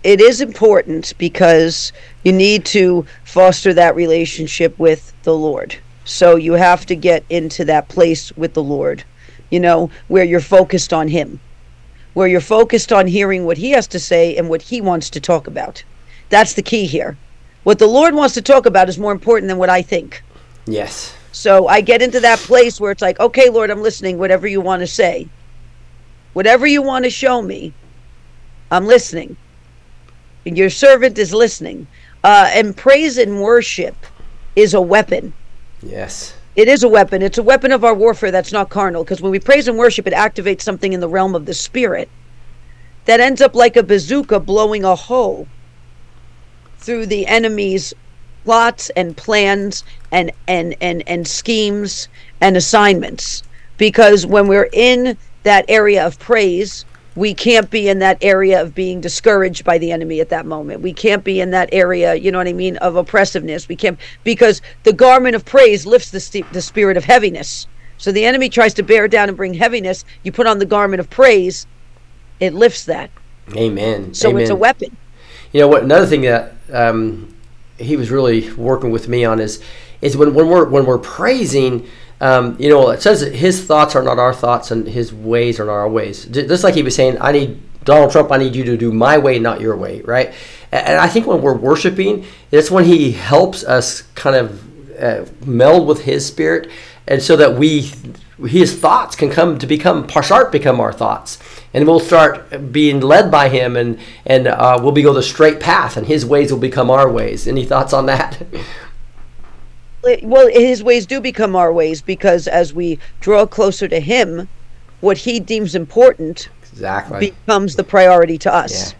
it is important because you need to foster that relationship with the Lord. So you have to get into that place with the Lord, you know, where you're focused on Him, where you're focused on hearing what He has to say and what He wants to talk about. That's the key here. What the Lord wants to talk about is more important than what I think. Yes. So I get into that place where it's like, okay, Lord, I'm listening, whatever you want to say. Whatever you want to show me, I'm listening. And your servant is listening. Uh, and praise and worship is a weapon. Yes. It is a weapon. It's a weapon of our warfare that's not carnal. Because when we praise and worship, it activates something in the realm of the spirit that ends up like a bazooka blowing a hole through the enemy's plots and plans and and and and schemes and assignments because when we're in that area of praise we can't be in that area of being discouraged by the enemy at that moment we can't be in that area you know what i mean of oppressiveness we can't because the garment of praise lifts the, the spirit of heaviness so the enemy tries to bear down and bring heaviness you put on the garment of praise it lifts that Amen. so Amen. it's a weapon You know what? Another thing that um, he was really working with me on is is when, when we're when we're praising. Um, you know, it says his thoughts are not our thoughts and his ways are not our ways. Just like he was saying, I need Donald Trump. I need you to do my way, not your way, right? And I think when we're worshiping, that's when he helps us kind of uh, meld with his spirit, and so that we his thoughts can come to become start become our thoughts and we'll start being led by him and and uh, we'll be go the straight path and his ways will become our ways any thoughts on that well his ways do become our ways because as we draw closer to him what he deems important exactly. becomes the priority to us. Yeah.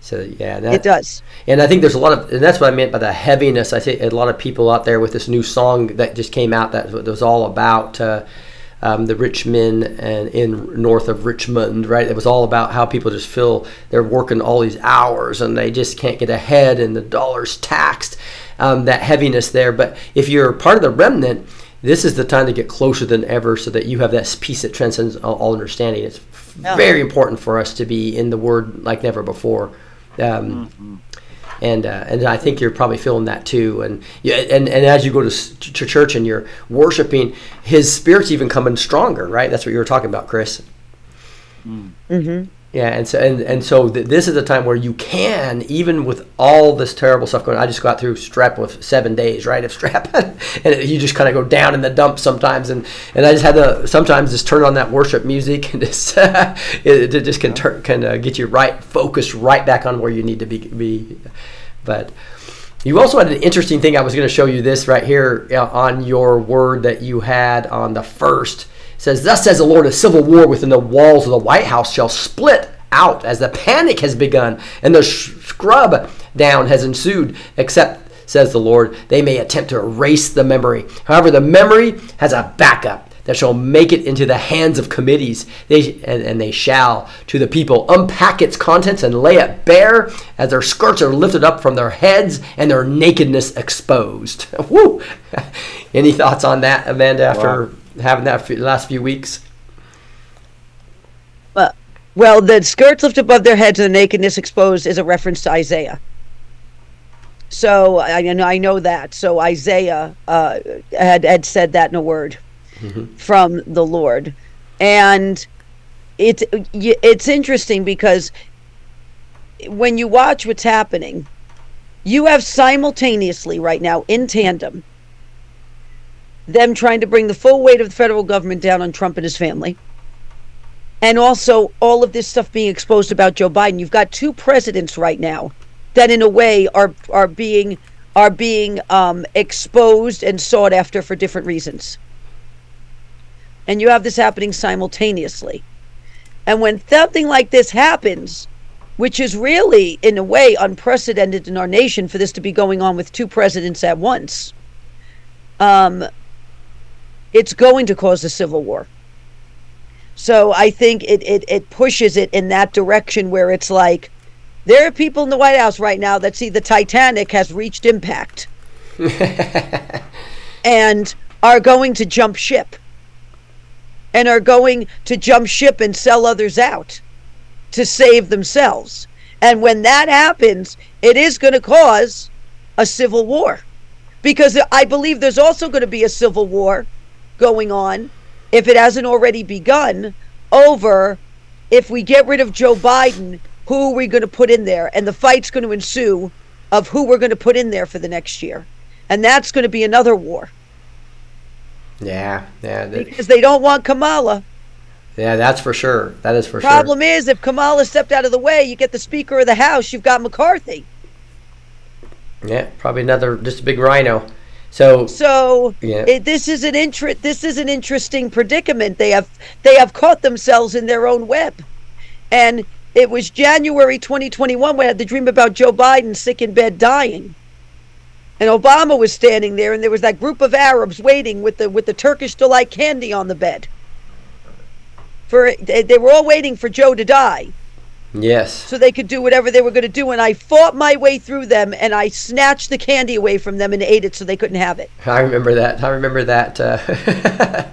So yeah that, it does. And i think there's a lot of and that's what i meant by the heaviness. I see a lot of people out there with this new song that just came out that was all about uh, um, the rich men and in north of Richmond, right? It was all about how people just feel they're working all these hours and they just can't get ahead, and the dollar's taxed. Um, that heaviness there, but if you're part of the remnant, this is the time to get closer than ever, so that you have that peace that transcends all, all understanding. It's Yeah. very important for us to be in the Word like never before. Um, and uh, and I think you're probably feeling that too. And yeah, and, and as you go to, to church and you're worshiping, His Spirit's even coming stronger, right? That's what you were talking about, Chris. mm-hmm. Yeah, and so and, and so th- this is a time where you can, even with all this terrible stuff going. on. I just got through strep with seven days, right, of strep, and it, you just kind of go down in the dumps sometimes. And, and I just had to sometimes just turn on that worship music and just it, it just can turn, can uh, get you right focused right back on where you need to be. be. But you also had an interesting thing. I was going to show you this right here uh, on your word that you had on the first. Says, Thus says the Lord, a civil war within the walls of the White House shall split out as the panic has begun and the scrub down has ensued, except, says the Lord, they may attempt to erase the memory. However, the memory has a backup that shall make it into the hands of committees, they, and, and they shall to the people unpack its contents and lay it bare as their skirts are lifted up from their heads and their nakedness exposed. Woo! Any thoughts on that, Amanda, after Wow. Having that for the last few weeks? But, well, the skirts lifted above their heads and the nakedness exposed is a reference to Isaiah. So I I know I know that. So Isaiah uh, had had said that in a word from the Lord, and it's it's interesting because when you watch what's happening, you have simultaneously right now in tandem them trying to bring the full weight of the federal government down on Trump and his family and also all of this stuff being exposed about Joe Biden. You've got two presidents right now that, in a way, are are being are being um, exposed and sought after for different reasons. And you have this happening simultaneously. And when something like this happens, which is really, in a way, unprecedented in our nation for this to be going on with two presidents at once, um, it's going to cause a civil war. So I think it, it, it pushes it in that direction where it's like there are people in the White House right now that see the Titanic has reached impact and are going to jump ship and are going to jump ship and sell others out to save themselves. And when that happens, it is going to cause a civil war. Because I believe there's also going to be a civil war going on, if it hasn't already begun, over if we get rid of Joe Biden, who are we going to put in there? And the fight's going to ensue of who we're going to put in there for the next year. And that's going to be another war Yeah, yeah, because they don't want Kamala. yeah. That's for sure. That is for sure. Problem is, if Kamala stepped out of the way, you get the Speaker of the House, you've got McCarthy. Yeah, probably another just a big RINO. So So Yeah. it, this is an inter- This is an interesting predicament. They have they have caught themselves in their own web, and it was January 2021 we had the dream about Joe Biden sick in bed dying, and Obama was standing there, and there was that group of Arabs waiting with the with the Turkish delight candy on the bed. For they, they were all waiting for Joe to die yes, so they could do whatever they were going to do. And I fought my way through them and I snatched the candy away from them and ate it so they couldn't have it. I remember that. I remember that. Uh,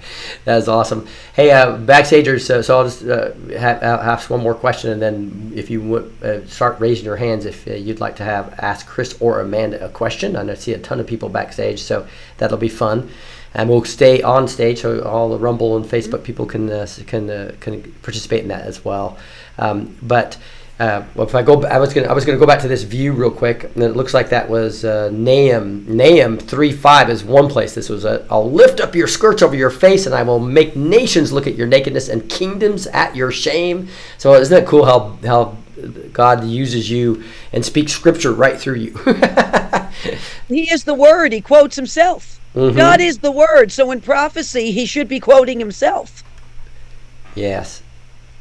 that is awesome. Hey, uh, backstagers. So, so I'll just uh, have, ask one more question, and then if you would uh, start raising your hands if uh, you'd like to have ask Chris or Amanda a question. I know I see a ton of people backstage, so that'll be fun. And we'll stay on stage, so all the Rumble and Facebook people can uh, can uh, can participate in that as well. Um, but uh, well, if I go, I was gonna I was gonna go back to this view real quick, and it looks like that was uh, Nahum. Nahum three five is one place. This was a, I'll lift up your skirts over your face, and I will make nations look at your nakedness, and kingdoms at your shame. So isn't that cool how how God uses you and speaks scripture right through you? He is the word. He quotes himself. God is the word. So in prophecy, he should be quoting himself. Yes,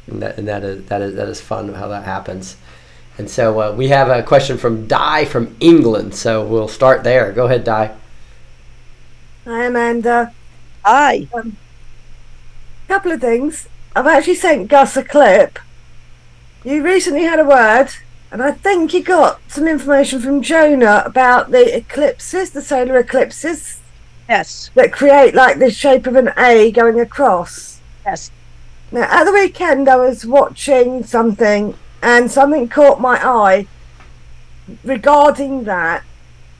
and that, and that is that is that is fun how that happens. And so uh, we have a question from Di from England. So we'll start there. Go ahead, Di. Hi, Amanda. Aye. couple of things. I've actually sent Gus a clip. You recently had a word, and I think you got some information from Jonah about the eclipses, the solar eclipses Yes. that create like the shape of an A going across. Yes. Now, at the weekend, I was watching something, and something caught my eye regarding that,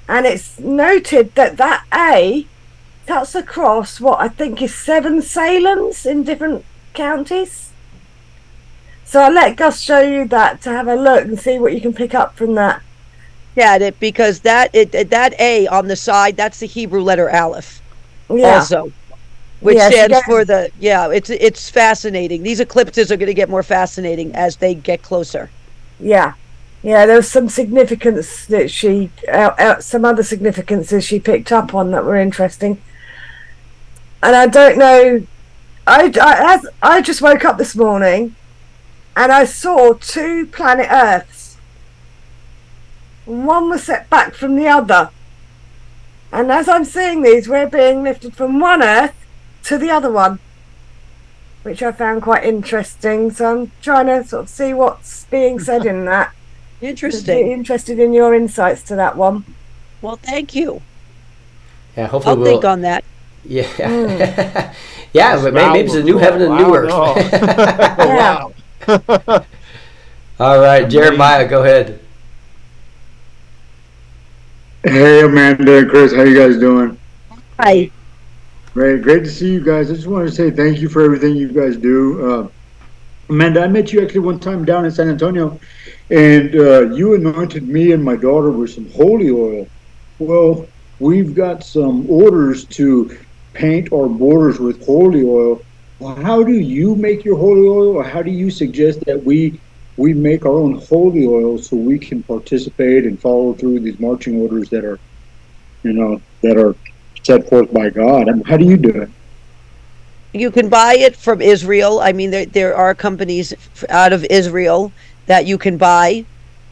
and it's noted that that A cuts across what I think is seven Salems in different counties. So I'll let Gus show you that to have a look and see what you can pick up from that. Yeah, it because that it that A on the side that's the Hebrew letter Aleph Yeah. also, which Yeah, stands for the yeah. It's it's fascinating. These eclipses are going to get more fascinating as they get closer. Yeah, yeah. There was some significance that she, uh, uh, some other significances she picked up on that were interesting. And I don't know. I, I, as, I just woke up this morning, and I saw two planet Earths. One was set back from the other. And as I'm seeing these, we're being lifted from one Earth to the other one, which I found quite interesting. So I'm trying to sort of see what's being said in that. Be Interesting. interested in your insights to that one. Well, thank you. Yeah, hopefully I'll we'll. think on that. Yeah, Hmm. yeah, but maybe, maybe it's a new heaven and new earth. Yeah. All right, Jeremiah, go ahead. Hey Amanda and Chris, how you guys doing? Hi. Great, great to see you guys. I just wanted to say thank you for everything you guys do. Uh, Amanda, I met you actually one time down in San Antonio, and uh, you anointed me and my daughter with some holy oil. Well, we've got some orders to paint our borders with holy oil. Well, how do you make your holy oil, or how do you suggest that we we make our own holy oil so we can participate and follow through these marching orders that are, you know, that are set forth by God? I mean, how do you do it? You can buy it from Israel. I mean, there there are companies out of Israel that you can buy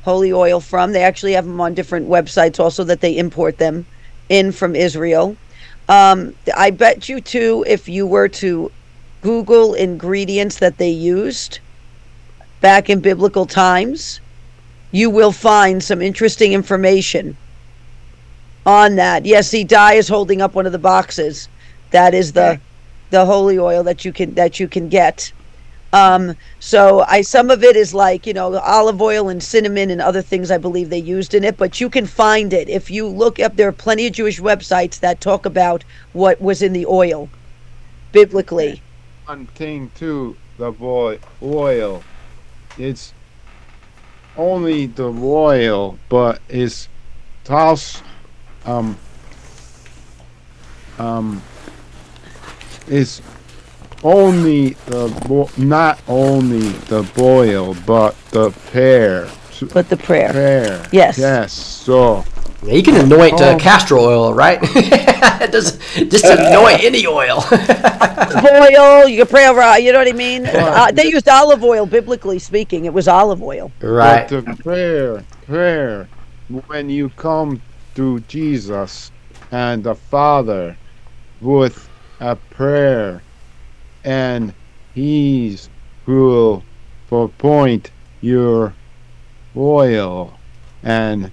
holy oil from. They actually have them on different websites also that they import them in from Israel. Um, I bet you too, if you were to Google ingredients that they used back in biblical times, you will find some interesting information on that. Yes, see, Di is holding up one of the boxes. That is the the holy oil that you can that you can get. Um, so I some of it is like you know olive oil and cinnamon and other things I believe they used in it, but you can find it if you look up. There are plenty of Jewish websites that talk about what was in the oil, biblically. One thing too, the boy oil. It's only the oil, but it's toss um um it's only the bo- not only the boil, but the pear. But the prayer. Pear. Yes. Yes. So Yeah, you can anoint uh, Oh. castor oil, right? just, just anoint any oil. oil, you can pray over. uh, You know what I mean? Uh, they used olive oil, biblically speaking. It was olive oil. right. But the prayer, prayer, when you come to Jesus and the Father with a prayer, and He's will point your oil, and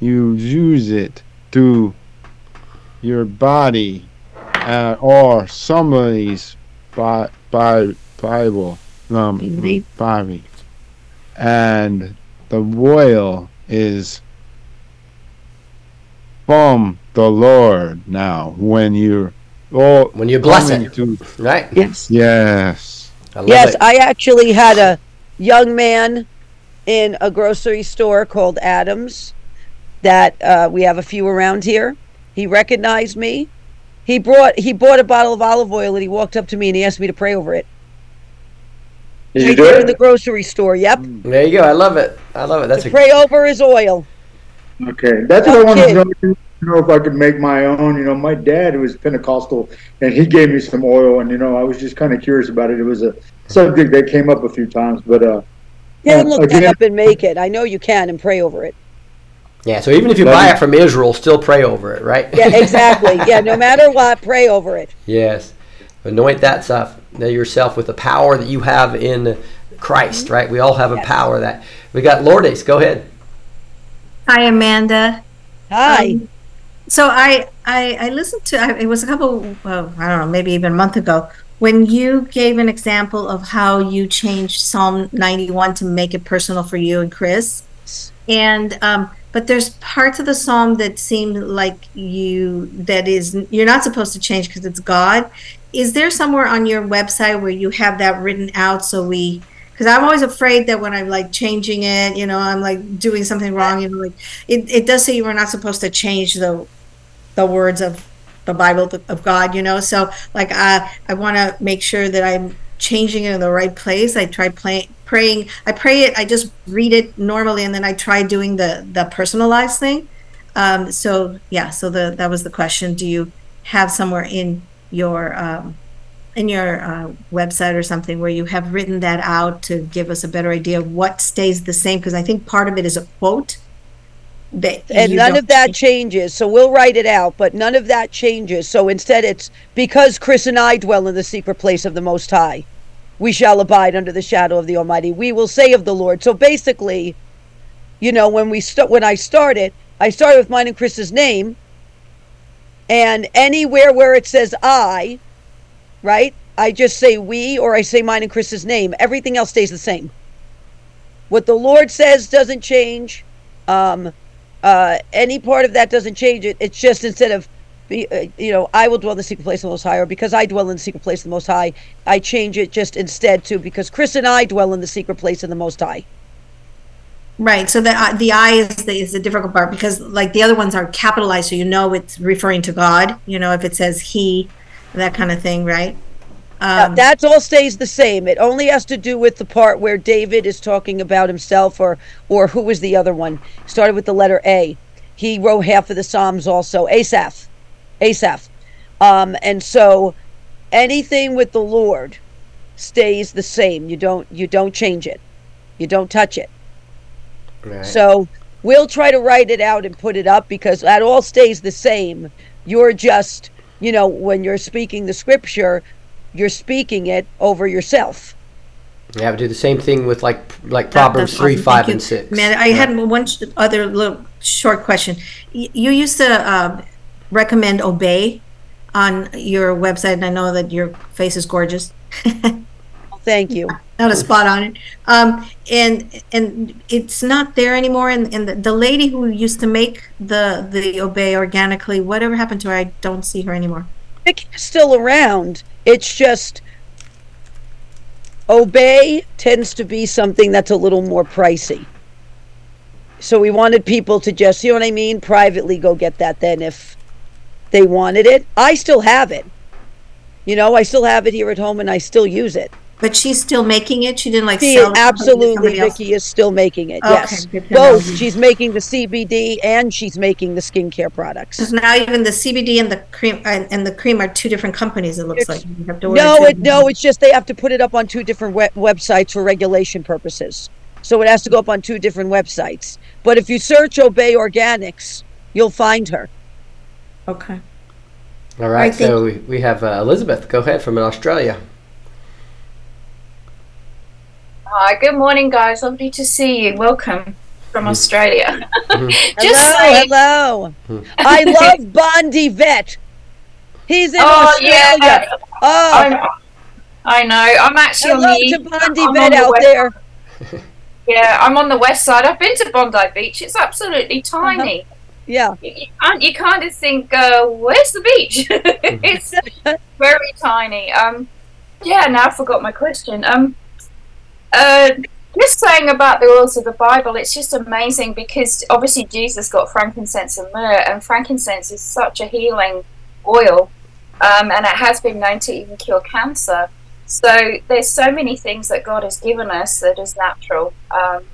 you use it to your body, uh, or somebody's bi- bi- Bible, um, body, and the oil is from the Lord now when you're all When you're coming it. to Right. Yes. yes I love Yes, it. I actually had a young man in a grocery store called Adams that uh, we have a few around here. He recognized me. He brought he bought a bottle of olive oil and he walked up to me and he asked me to pray over it. Did you do there in the grocery store. Yep. There you go. I love it. I love it. That's to a pray over his oil. Okay, that's what I wanted to know. You know if I could make my own. You know, my dad was Pentecostal, and he gave me some oil, and you know, I was just kind of curious about it. It was a subject that came up a few times, but uh, Yeah, Uh, look that again- up and make it. I know you can and pray over it. Yeah. So even if you buy it from Israel, still pray over it, right? Yeah, exactly. yeah, no matter what, pray over it. Yes. Anoint that stuff uh, yourself with the power that you have in Christ, right? We all have a power that we got. Lourdes, go ahead. Hi, Amanda. Hi. Um, so I, I I listened to I, it was a couple well, I don't know maybe even a month ago when you gave an example of how you changed Psalm 91 to make it personal for you and Chris and um but there's parts of the psalm that seem like you that is you're not supposed to change because it's God is there somewhere on your website where you have that written out so we because I'm always afraid that when I'm like changing it, you know, I'm like doing something wrong. You know, like it, it does say you are not supposed to change the the words of the Bible of God. You know, so like I I want to make sure that I'm changing it in the right place. I try praying. I pray it. I just read it normally, and then I try doing the the personalized thing. Um, so yeah, so the that was the question. Do you have somewhere in your um, in your uh, website or something where you have written that out to give us a better idea of what stays the same because i think part of it is a quote that and none of that changes. So we'll write it out, but none of that changes. So instead, it's because Chris and I dwell in the secret place of the Most High, we shall abide under the shadow of the Almighty. We will say of the Lord. So basically, you know, when we start, when I started, I started with mine and Chris's name, and anywhere where it says I, right, I just say we or I say mine and Chris's name. Everything else stays the same. What the Lord says doesn't change. Um, uh, any part of that doesn't change it. It's just instead of, be, uh, you know, I will dwell in the secret place of the Most High, or because I dwell in the secret place of the Most High, I change it just instead to because Chris and I dwell in the secret place of the Most High. right so the uh, the i is the is the difficult part because like the other ones are capitalized so you know it's referring to god you know if it says he that kind of thing right Now, um, that's all stays the same. It only has to do with the part where David is talking about himself, or or who was the other one? Started with the letter A. He wrote half of the Psalms also. Asaph, Asaph, um, and so anything with the Lord stays the same. You don't you don't change it. You don't touch it. Right. So we'll try to write it out and put it up because that all stays the same. You're just, you know, when you're speaking the scripture, you're speaking it over yourself. Yeah, we do the same thing with like like Proverbs that's three, awesome. five, and six. Man, I had one other little short question. You used to uh, recommend Obey on your website, and I know that your face is gorgeous. Thank you. Not a spot on it. Um, and and it's not there anymore. And, and the, the lady who used to make the the Obey organically, whatever happened to her? I don't see her anymore. Vicky's still around. It's just Obey tends to be something that's a little more pricey. So we wanted people to just, you know what I mean, privately go get that then if they wanted it. I still have it. You know, I still have it here at home and I still use it. But she's still making it. She didn't like She sell it to absolutely, else? Vicky is still making it. Okay, yes, good to know. both. She's making the CBD and she's making the skincare products. Because now even the CBD and the cream and, and the cream are two different companies. It looks like you have to No, it no, it's just they have to put it up on two different web- websites for regulation purposes. So it has to go up on two different websites. But if you search Obey Organics, you'll find her. Okay. All right, I think- so we, we have uh, Elizabeth. Go ahead from Australia. Hi, good morning, guys. Lovely to see you. Welcome from Australia. Just hello, saying. hello. I love Bondi Vet. He's in Oh, Australia. yeah. Oh, I'm, I know. I'm actually hello on the to Bondi I'm on Vet the out west- there. Yeah, I'm on the west side. I've been to Bondi Beach. It's absolutely tiny. Yeah. You, you can't. You kind of think, uh, "Where's the beach?" it's very tiny. Um, yeah. Now I forgot my question. Um, uh, just saying about the oils of the Bible, it's just amazing because obviously Jesus got frankincense and myrrh, and frankincense is such a healing oil, um, and it has been known to even cure cancer. So there's so many things that God has given us that is natural, um,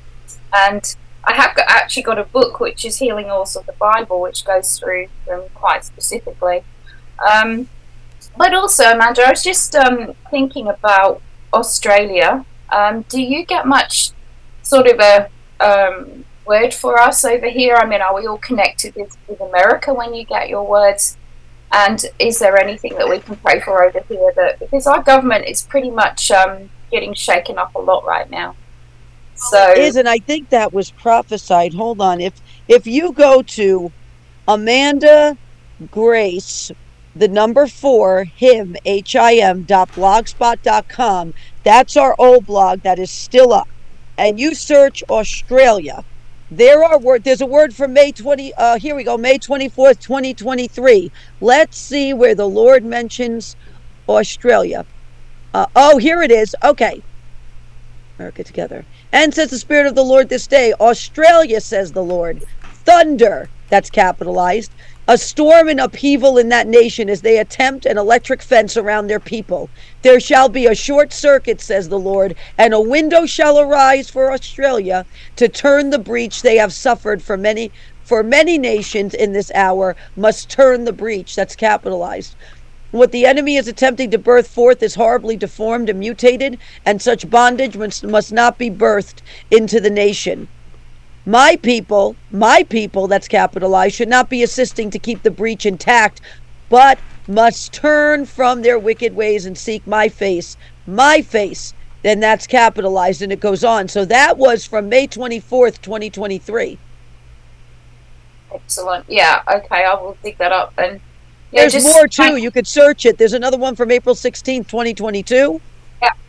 and I have got, actually got a book which is Healing Oils of the Bible, which goes through them quite specifically. Um, but also, Amanda, I was just um, thinking about Australia. Um, do you get much sort of a um, word for us over here? I mean, are we all connected with, with America when you get your words? And is there anything that we can pray for over here? That because our government is pretty much um, getting shaken up a lot right now. So is and I think that was prophesied. Hold on. If if you go to Amanda Grace, the number four, him, H I M dot blogspot dot com, that's our old blog that is still up. And you search Australia. There are word there's a word for May 20 uh here we go, May 24th, 2023. Let's see where the Lord mentions Australia. Uh, oh, here it is. Okay. America together. And says the Spirit of the Lord this day, Australia, says the Lord, thunder, that's capitalized, a storm and upheaval in that nation as they attempt an electric fence around their people. There shall be a short circuit, says the Lord, and a window shall arise for Australia to turn the breach they have suffered for many for many nations in this hour must turn the breach. That's capitalized. What the enemy is attempting to birth forth is horribly deformed and mutated, and such bondage must, must not be birthed into the nation. My people, my people, that's capitalized, should not be assisting to keep the breach intact, but must turn from their wicked ways and seek my face, my face. Then that's capitalized and it goes on. So that was from May 24th, 2023. excellent. Yeah. Okay. I will dig that up and. Yeah, There's just more too. thank- You could search it. There's another one from April 16th, 2022.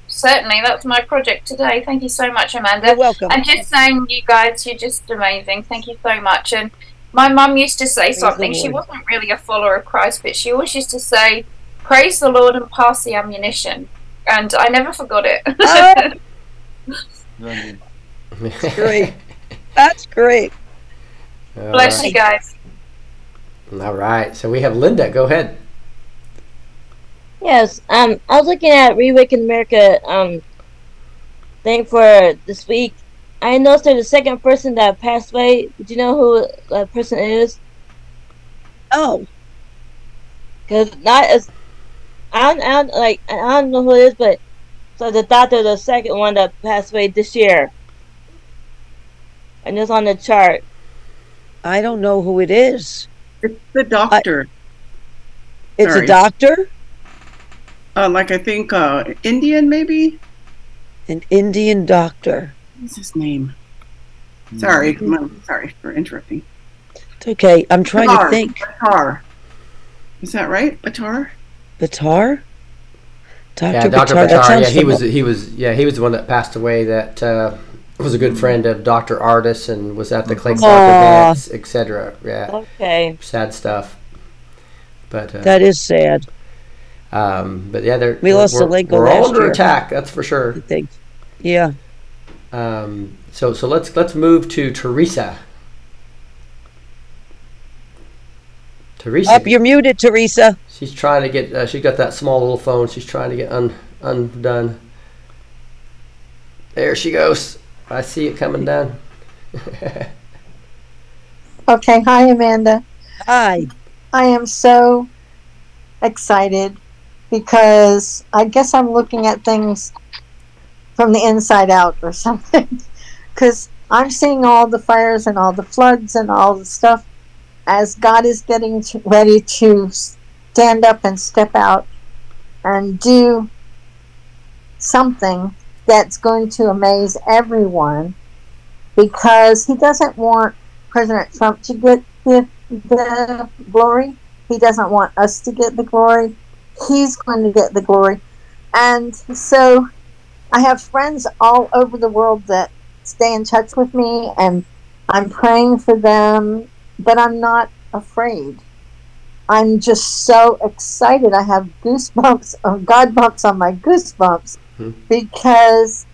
Yeah, certainly. That's my project today. Thank you so much, Amanda. You're welcome. And just saying, you guys, you're just amazing. Thank you so much. And my mum used to say the something. She wasn't really a follower of Christ, but she always used to say, "Praise the Lord and pass the ammunition." And I never forgot it. Oh. That's great. That's great. All Bless right. you guys. All right, so we have Linda. Go ahead. Yes, um, I was looking at Reawaken America um thing for this week. I noticed there's a second person that passed away. Do you know who that person is? Oh, Cause not as I don't, I don't like I don't know who it is, but so the doctor, the second one that passed away this year, and it's on the chart. I don't know who it is. It's the doctor. It's a doctor, uh, like I think uh, Indian maybe. an Indian doctor. What's his name? Sorry, I'm sorry for interrupting. It's okay. I'm trying to think. Batar. Is that right? Batar? Batar? Dr. Yeah, Dr. Buttar, that Buttar. sounds Yeah, he was he was yeah he was the one that passed away. That uh, was a good friend of Dr. Ardis and was at the Clay Clark Aw. events, etc. Yeah, Okay. sad stuff. But uh, That is sad. Um, but yeah, they're We lost we're, Zelenko We're all under year. attack. That's for sure. I think. Yeah. Um, so so let's let's move to Teresa. Teresa. Up, you're muted, Teresa. She's trying to get. Uh, she's got that small little phone. She's trying to get un, undone. There she goes. I see it coming down. Okay, hi Amanda. Hi. I am so excited because I guess I'm looking at things from the inside out or something. Because I'm seeing all the fires and all the floods and all the stuff as God is getting to, ready to stand up and step out and do something that's going to amaze everyone because he doesn't want President Trump to get the, the glory. He doesn't want us to get the glory. He's going to get the glory. And so I have friends all over the world that stay in touch with me, and I'm praying for them, but I'm not afraid. I'm just so excited. I have goosebumps, or God bumps on my goosebumps hmm. because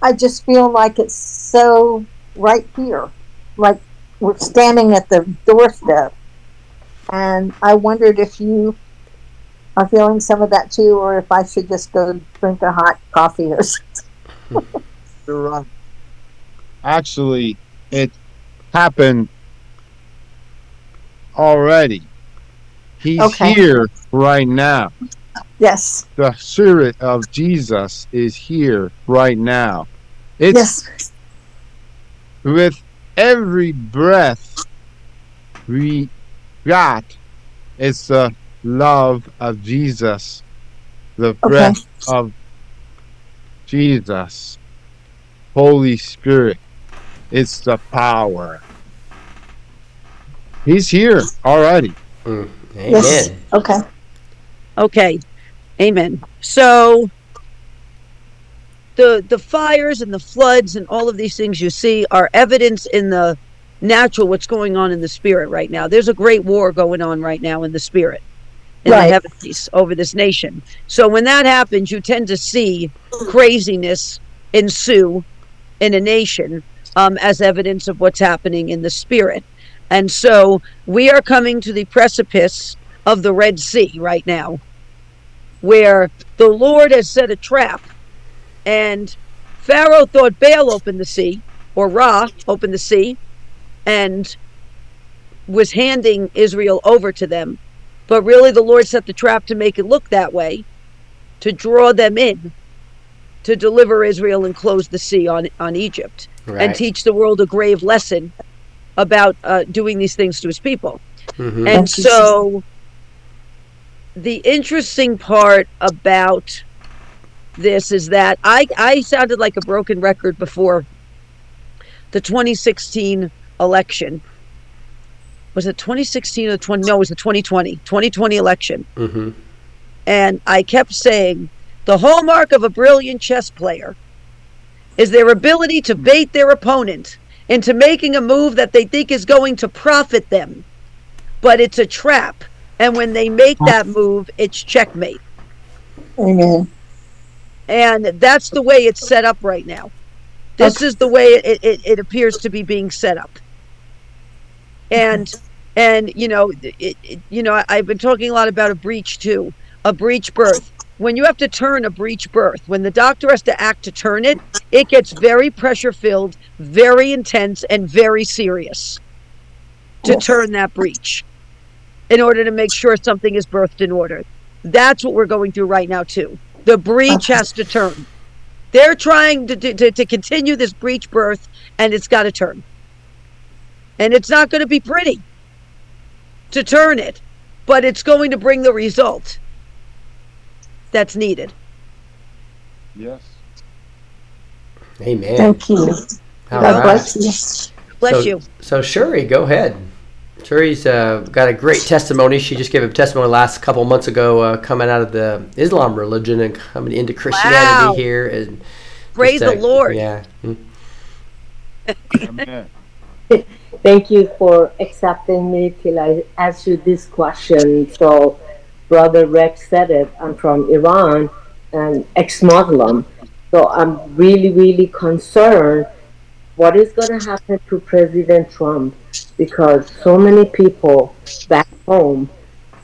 I just feel like it's so right here. Like we're standing at the doorstep. And I wondered if you are feeling some of that too, or if I should just go drink a hot coffee or something. You're right. Actually, it happened already. He's Okay. here right now. Yes. The Spirit of Jesus is here right now. It's with every breath we got, it's the love of Jesus, the breath of Jesus, Holy Spirit. It's the power. He's here already. Mm, amen. Yes. Okay. Okay. Amen. So the the fires and the floods and all of these things you see are evidence in the natural what's going on in the spirit right now. There's a great war going on right now in the spirit. In Right. the heavens over this nation. So when that happens, you tend to see craziness ensue in a nation um, as evidence of what's happening in the spirit. And so we are coming to the precipice of the Red Sea right now, where the Lord has set a trap. And Pharaoh thought Baal opened the sea, or Ra opened the sea, and was handing Israel over to them. But really, the Lord set the trap to make it look that way, to draw them in, to deliver Israel and close the sea on, on Egypt, and teach the world a grave lesson about uh, doing these things to his people. Mhm. And so, the interesting part about this is that I, I sounded like a broken record before the 2016 election. Was it 2016 or 20? No, it was the 2020 2020 election. Mm-hmm. And I kept saying the hallmark of a brilliant chess player is their ability to bait their opponent into making a move that they think is going to profit them. But it's a trap. And when they make that move, it's checkmate. Amen. And that's the way it's set up right now. This is the way it, it, it appears to be being set up. And and you know it, it, you know I've been talking a lot about a breach too, a breech birth. When you have to turn a breech birth, when the doctor has to act to turn it, it gets very pressure filled, very intense, and very serious to turn that breech in order to make sure something is birthed in order. That's what we're going through right now too. The breach has to turn. They're trying to, to, to continue this breech birth, and it's got to turn. And it's not going to be pretty to turn it, but it's going to bring the result that's needed. Yes. Amen. Thank you. All God right. bless you. Bless so, you. So Shuri, go ahead. Teri's uh, got a great testimony. She just gave a testimony last couple months ago, uh, coming out of the Islam religion and coming into Christianity Wow. here. And Praise just, the Lord. Yeah. Hmm. Thank you for accepting me till I ask you this question. So, Brother Rex said it. I'm from Iran and ex-Muslim. So I'm really, really concerned what is going to happen to President Trump because so many people back home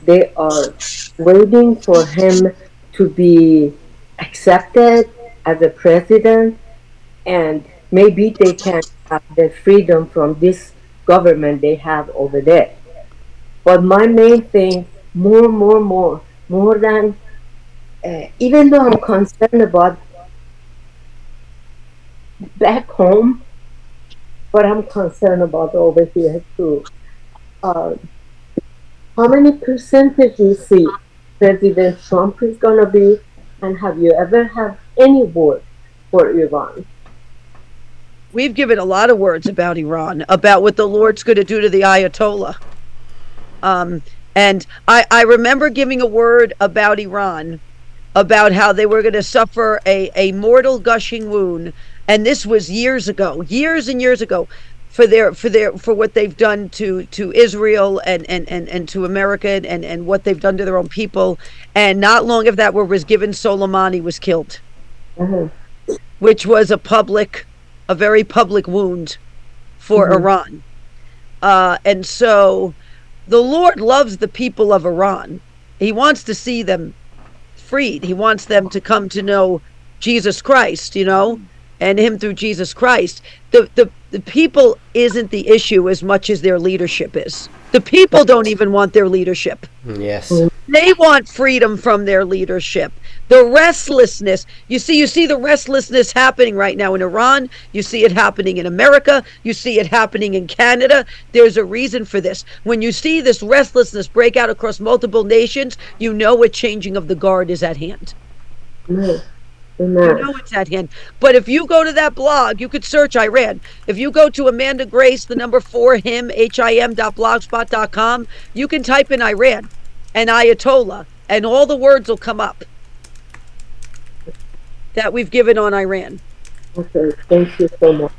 they are waiting for him to be accepted as a president and maybe they can have the freedom from this government they have over there. But my main thing, more, more, more, more than, uh, even though I'm concerned about back home, but I'm concerned about over here too. Uh, how many percentage you see President Trump is gonna be, and have you ever had any word for Iran? We've given a lot of words about Iran, about what the Lord's going to do to the Ayatollah. Um, and I, I remember giving a word about Iran, about how they were going to suffer a, a mortal gushing wound. And this was years ago, years and years ago, for their for their for what they've done to to Israel and and and, and to America and, and what they've done to their own people. And not long after that, where was given Soleimani was killed, which was a public a very public wound for Mhm. Iran. Uh, and so the Lord loves the people of Iran. He wants to see them freed. He wants them to come to know Jesus Christ, you know, and him through Jesus Christ. The the the people isn't the issue as much as their leadership is. The people don't even want their leadership. Yes. They want freedom from their leadership. The restlessness. You see, you see the restlessness happening right now in Iran. You see it happening in America. You see it happening in Canada. There's a reason for this. When you see this restlessness break out across multiple nations, you know a changing of the guard is at hand. Amen. You know it's at hand. But if you go to that blog, you could search Iran. If you go to Amanda Grace, the number four him, H-I-M dot blogspot dot com, you can type in Iran and Ayatollah, and all the words will come up that we've given on Iran. Okay, thank you so much.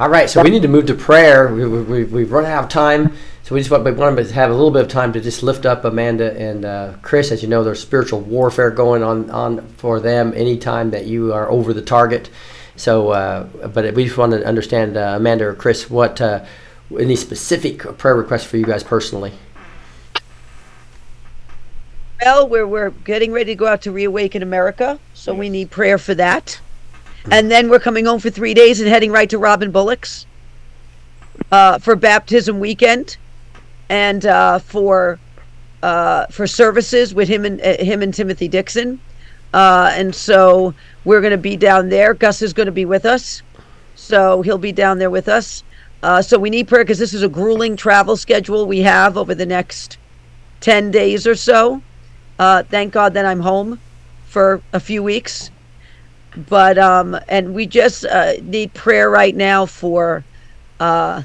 All right, so we need to move to prayer. We, we, we- we've run out of time, so we just want, we want to have a little bit of time to just lift up Amanda and uh, Chris. As you know, there's spiritual warfare going on, on for them anytime that you are over the target. So, uh, but we just want to understand, uh, Amanda or Chris, what uh, any specific prayer requests for you guys personally. Well, we're, we're getting ready to go out to Reawaken America, so we need prayer for that. And then we're coming home for three days and heading right to Robin Bullock's uh, for baptism weekend and uh, for uh, for services with him and uh, him and Timothy Dixon. Uh, and so we're going to be down there. Gus is going to be with us, so he'll be down there with us. Uh, so we need prayer because this is a grueling travel schedule we have over the next 10 days or so. Uh, thank God that I'm home for a few weeks. But, um, and we just uh, need prayer right now for, uh,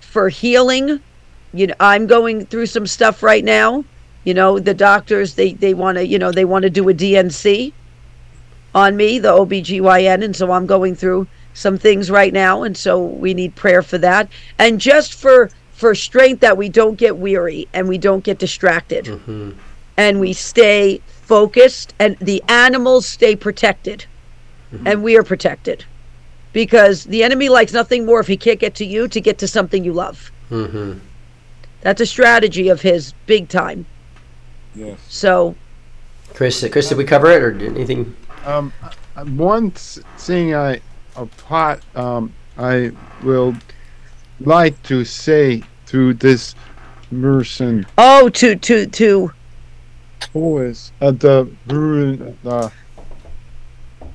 for healing. You know, I'm going through some stuff right now. You know, the doctors, they, they want to, you know, they want to do a D&C on me, the OBGYN. And so I'm going through some things right now. And so we need prayer for that. And just for, for strength that we don't get weary and we don't get distracted Mm-hmm. And we stay focused and the animals stay protected and we are protected because the enemy likes nothing more if he can't get to you to get to something you love Mm-hmm. that's a strategy of his big time Yes. so Chris, Chris, did we cover it or did anything? Um, uh, one th- thing I, a part, um, I will like to say through this person oh to to to who is uh, the Bruin, uh,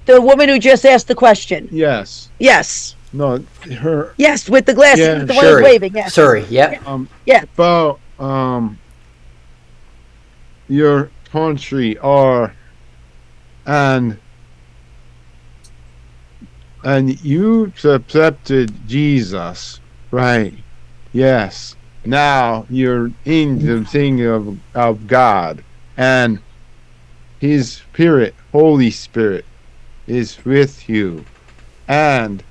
the woman who just asked the question. Yes, yes. No, her, yes with the glasses Yeah, the one who's waving yes Sorry, Yeah. um, Yeah. about um, your country or and and you accepted Jesus, right? Yes, now you're in the thing of, of God, and His Spirit, Holy Spirit, is with you, and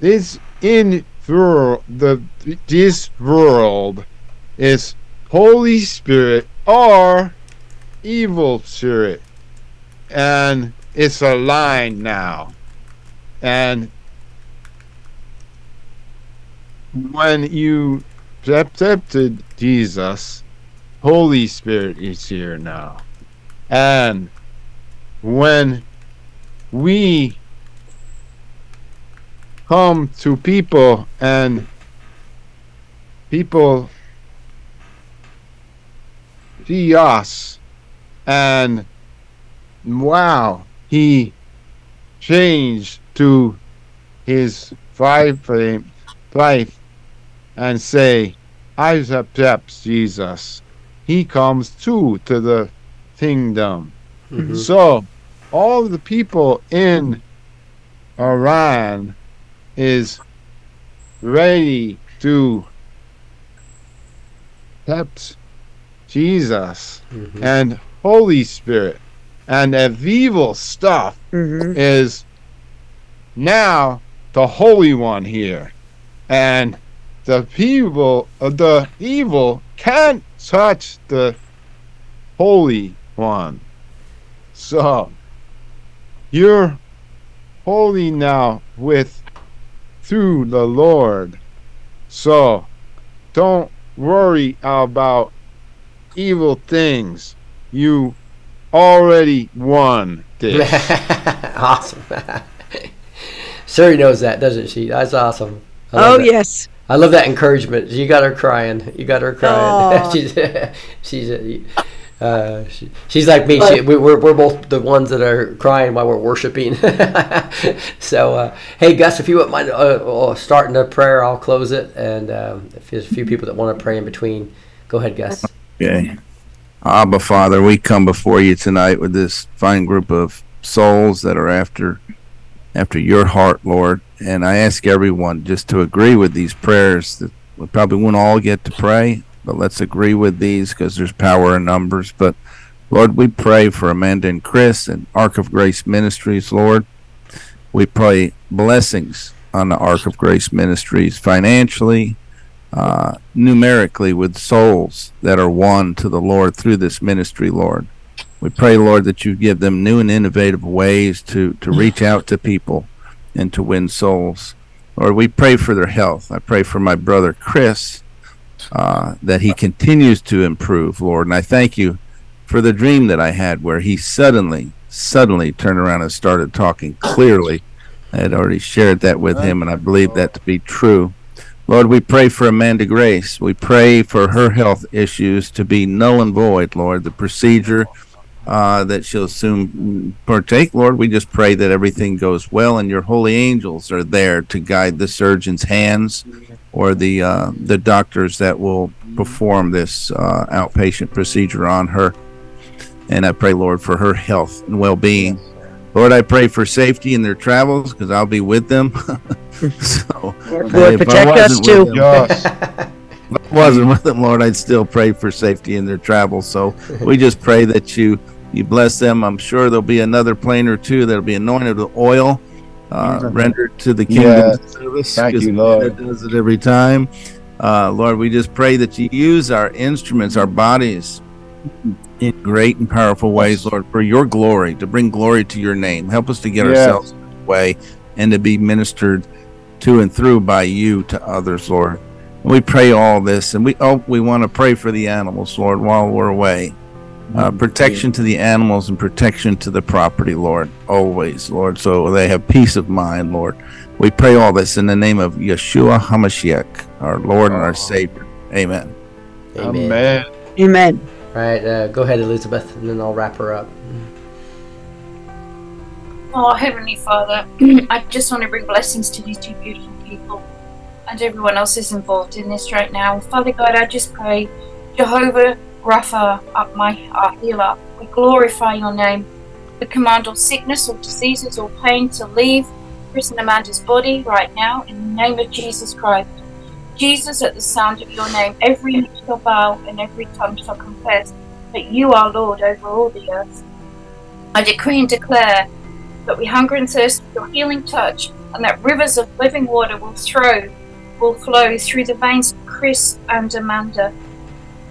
this in the this world is Holy Spirit or evil spirit, and it's a aligned now, and when you accepted Jesus, Holy Spirit is here now. And when we come to people and people see us and wow, he changed to his five life and say, I accept Jesus. He comes too to the kingdom. Mhm. So, all the people in Iran is ready to accept Jesus Mhm. and Holy Spirit. And the evil stuff is now the Holy One here. And the people, the evil can't touch the Holy One. So, you're holy now with through the Lord. So, don't worry about evil things. You already won this. awesome. Suri knows that, doesn't she? That's awesome. Oh, that. yes. I love that encouragement. You got her crying. You got her crying. Aw. she's she's uh, she, she's like me. She, we, we're we're both the ones that are crying while we're worshiping. so uh, hey, Gus, if you wouldn't mind uh, uh, starting a prayer, I'll close it. And um, if there's a few people that want to pray in between, go ahead, Gus. Okay. Abba, Father, we come before you tonight with this fine group of souls that are after after your heart, Lord. And I ask everyone just to agree with these prayers that we probably won't all get to pray, but let's agree with these because there's power in numbers. But Lord, we pray for Amanda and Chris and Ark of Grace Ministries, Lord. We pray blessings on the Ark of Grace Ministries financially, uh, numerically with souls that are won to the Lord through this ministry, Lord. We pray, Lord, that you give them new and innovative ways to, to reach out to people and to win souls. Lord, we pray for their health. I pray for my brother Chris uh, that he continues to improve, Lord. And I thank you for the dream that I had where he suddenly, suddenly turned around and started talking clearly. I had already shared that with him, and I believe that to be true. Lord, we pray for Amanda Grace. We pray for her health issues to be null and void, Lord. The procedure uh, that she'll soon partake, Lord, we just pray that everything goes well and your holy angels are there to guide the surgeon's hands or the uh, the doctors that will perform this uh, outpatient procedure on her. And I pray, Lord, for her health and well being. Lord, I pray for safety in their travels because I'll be with them. so, Lord, if protect us too. with them- if I wasn't with them, Lord, I'd still pray for safety in their travels. So we just pray that you you bless them. I'm sure there'll be another plane or two that'll be anointed with oil, uh, rendered to the kingdom Yes. service. Thank you, Lord. It does it every time. Uh, Lord, we just pray that you use our instruments, our bodies, in great and powerful ways, Lord, for your glory, to bring glory to your name. Help us to get Yes. ourselves way and to be ministered to and through by you to others, Lord. We pray all this, and we oh, we want to pray for the animals, Lord, while we're away. Uh, protection to the animals and protection to the property, Lord, always, Lord, so they have peace of mind, Lord. We pray all this in the name of Yeshua HaMashiach, our Lord and our Savior. Amen. Amen. Amen. All right, uh, go ahead, Elizabeth, and then I'll wrap her up. Oh, Heavenly Father, I just want to bring blessings to these two beautiful people and everyone else is involved in this right now. Father God, I just pray, Jehovah Rapha, up my our healer, we glorify your name. We command all sickness, all diseases, all pain to leave Chris and Amanda's body right now in the name of Jesus Christ. Jesus, at the sound of your name, every knee shall bow and every tongue shall confess that you are Lord over all the earth. I decree and declare that we hunger and thirst for your healing touch, and that rivers of living water will throw, will flow through the veins of Chris and Amanda,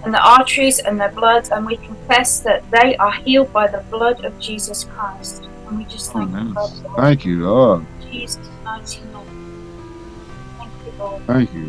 and the arteries and their blood, and we confess that they are healed by the blood of Jesus Christ. And we just thank you, Father, Lord. Thank you, Lord. Jesus' mighty name. Thank you, Lord. Thank you,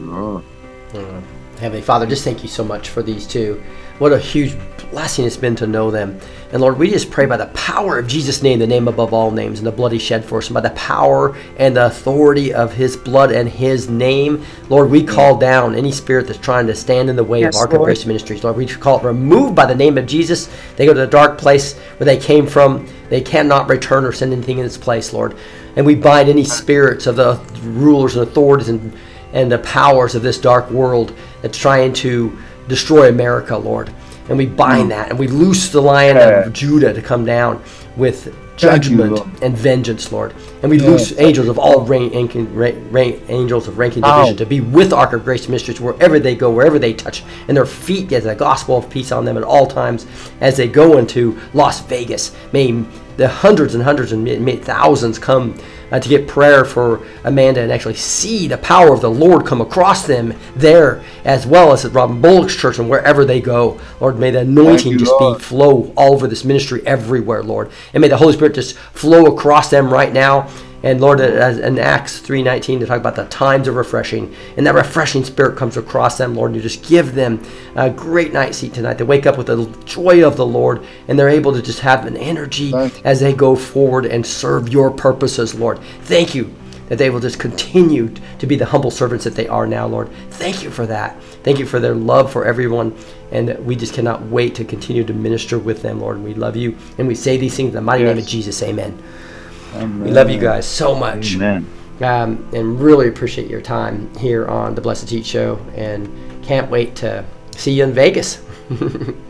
Lord. Heavenly Father, just thank you so much for these two. What a huge blessing it's been to know them. And Lord, we just pray by the power of Jesus' name, the name above all names, and the blood he shed for us, and by the power and the authority of his blood and his name, Lord, we call down any spirit that's trying to stand in the way Yes, of Ark of. Grace Ministries. Lord, we call it removed by the name of Jesus. They go to the dark place where they came from. They cannot return or send anything in its place, Lord. And we bind any spirits of the rulers and authorities and, and the powers of this dark world that's trying to destroy America, Lord. And we bind mm. that and we loose the lion of Judah to come down with judgment Lord. and vengeance, Lord. And we Yes. loose angels of all rank, ranking, rank, angels of ranking Ow. division to be with Ark of Grace Ministries wherever they go, wherever they touch, and their feet get the gospel of peace on them at all times as they go into Las Vegas. May the hundreds and hundreds and thousands come uh, to get prayer for Amanda and actually see the power of the Lord come across them there, as well as at Robin Bullock's church and wherever they go. Lord, may the anointing you, just Lord. be flow all over this ministry everywhere, Lord. And may the Holy Spirit just flow across them right now. And Lord, as in Acts 3.19, to talk about the times of refreshing. And that refreshing spirit comes across them, Lord. And you just give them a great night seat tonight. They wake up with the joy of the Lord. And they're able to just have an energy as they go forward and serve your purposes, Lord. Thank you that they will just continue to be the humble servants that they are now, Lord. Thank you for that. Thank you for their love for everyone. And we just cannot wait to continue to minister with them, Lord. And we love you. And we say these things in the mighty name of Jesus. Amen. We love you guys so much. Amen. Um, and really appreciate your time here on the Blessed Teach Show. And can't wait to see you in Vegas.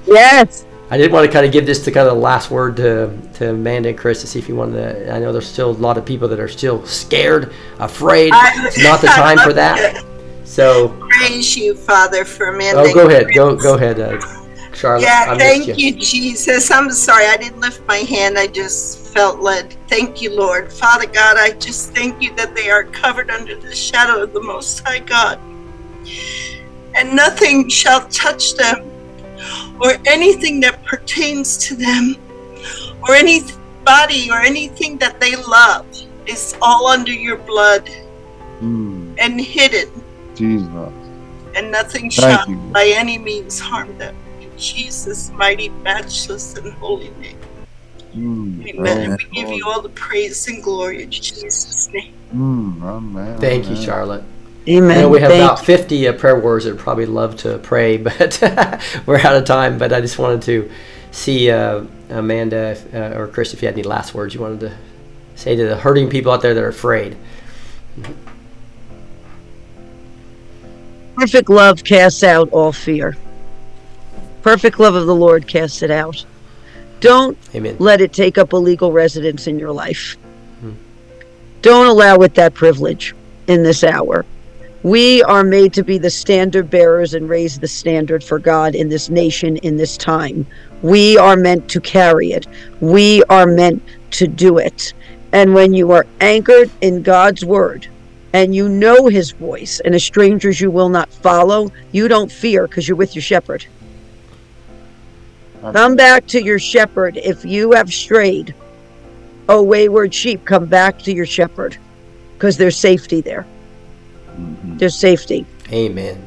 Yes. I did want to kind of give this to kind of the last word to, to Amanda and Chris to see if you wanted to. I know there's still a lot of people that are still scared, afraid. I- It's not the time for love that. So, Praise you, Father, for Amanda. oh, go ahead. Chris. Go go ahead, uh, Charlotte. Yeah, I thank missed you. Jesus. I'm sorry, I didn't lift my hand. I just felt led. Thank you, Lord. Father God, I just thank you that they are covered under the shadow of the Most High God. And nothing shall touch them, or anything that pertains to them, or anybody or anything that they love is all under your blood Mm, and hidden, Jesus. and nothing Thank shall you. by any means harm them. In Jesus' mighty, matchless, and holy name. Mm, Amen. Amen. we give you all the praise and glory in Jesus' name. Mm, amen. Thank you. Charlotte. Amen. I know we have Thank about 50 uh, prayer warriors that would probably love to pray, but we're out of time. But I just wanted to see uh, Amanda if, uh, or Chris if you had any last words you wanted to say to the hurting people out there that are afraid. Perfect love casts out all fear. Perfect love of the Lord casts it out. Don't Amen. let it take up a legal residence in your life. Hmm. Don't allow it that privilege in this hour. We are made to be the standard bearers and raise the standard for God in this nation in this time. We are meant to carry it. We are meant to do it. And when you are anchored in God's word and you know his voice and as strangers you will not follow, you don't fear because you're with your shepherd. Come back to your shepherd if you have strayed. Oh, wayward sheep, come back to your shepherd because there's safety there. There's safety. Amen.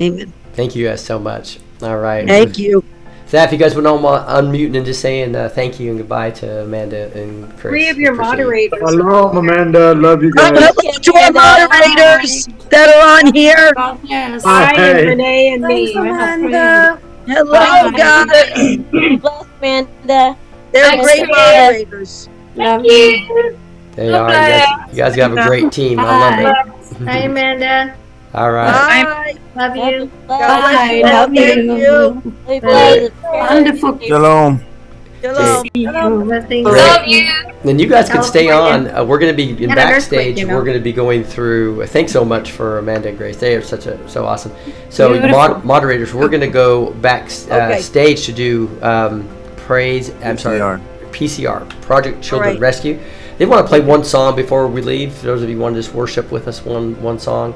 Amen. Thank you guys so much. All right. Thank you. So if you guys would know unmuting and just saying uh, thank you and goodbye to Amanda and Chris. Three of your moderators. Hello, Amanda. Love you guys. Hello to our moderators that are on here. Yes. Hi. I and Renee and me. Thanks, Amanda. Hello, Bye. guys. Bless Amanda. They're Thanks, great Chris. moderators. Love you. They are. You guys, you guys have a great team. I love it. Hi, Amanda. All right. Bye. Love you. God bless Bye. you. Love Thank you. you. Bless. Wonderful. Shalom. Hello. Love you. Then you guys can stay on. Uh, we're going to be in Had an earthquake, backstage. you know. We're going to be going through. uh, Thanks so much for Amanda and Grace. They are such a so awesome. So mod, moderators, we're going to go backstage uh, Okay. to do um, praise. I'm sorry, PCR Project Children right. Rescue. They want to play one song before we leave. For those of you who want to just worship with us, one one song.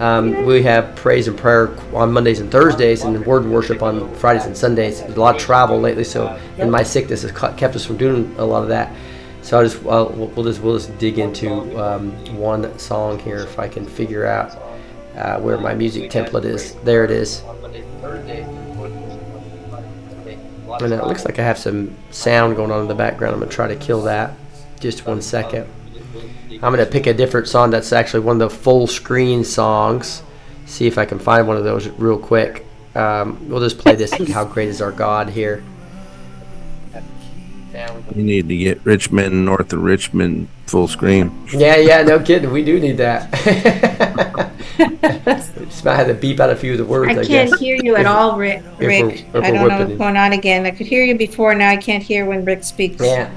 Um, we have praise and prayer on Mondays and Thursdays, and word and worship on Fridays and Sundays. There's a lot of travel lately, so and my sickness has kept us from doing a lot of that. So I just we'll, we'll just we'll just dig into um, one song here if I can figure out uh, where my music template is. There it is. And it looks like I have some sound going on in the background. I'm gonna try to kill that. Just one second. I'm gonna pick a different song that's actually one of the full screen songs. See if I can find one of those real quick. Um, we'll just play this. How great is our God here? You need to get Richmond, north of Richmond, full screen. Yeah, yeah, no kidding. We do need that. just might have to beep out a few of the words. I, I can't guess. hear you at If- all, Rick. if we're- Rick. if I don't know what's going on again. I could hear you before. Now I can't hear when Rick speaks. Yeah.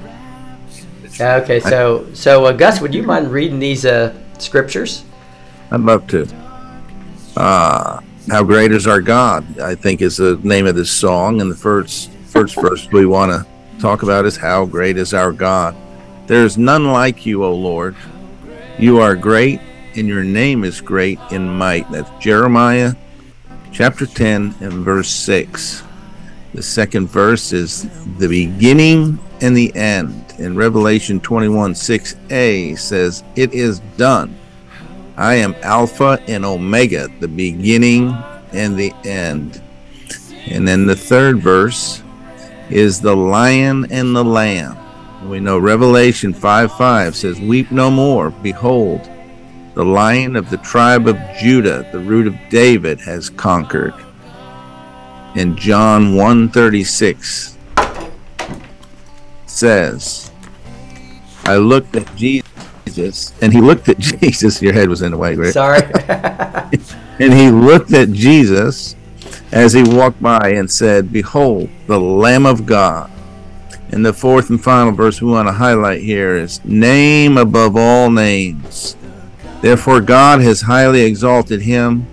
Okay, so so uh, Gus, would you mind reading these uh, scriptures? I'd love to. Uh, How great is our God? I think is the name of this song, and the first first verse we want to talk about is how great is our God. There is none like you, O Lord. You are great, and your name is great in might. That's Jeremiah chapter 10 and verse 6. The second verse is the beginning and the end. In Revelation 21 6a says, It is done. I am Alpha and Omega, the beginning and the end. And then the third verse is the lion and the lamb. We know Revelation 5 5 says, Weep no more. Behold, the lion of the tribe of Judah, the root of David, has conquered. And John 136 says, I looked at Jesus, and he looked at Jesus. Your head was in the way, right? Sorry. and he looked at Jesus as he walked by and said, Behold, the Lamb of God. And the fourth and final verse we want to highlight here is Name above all names. Therefore, God has highly exalted him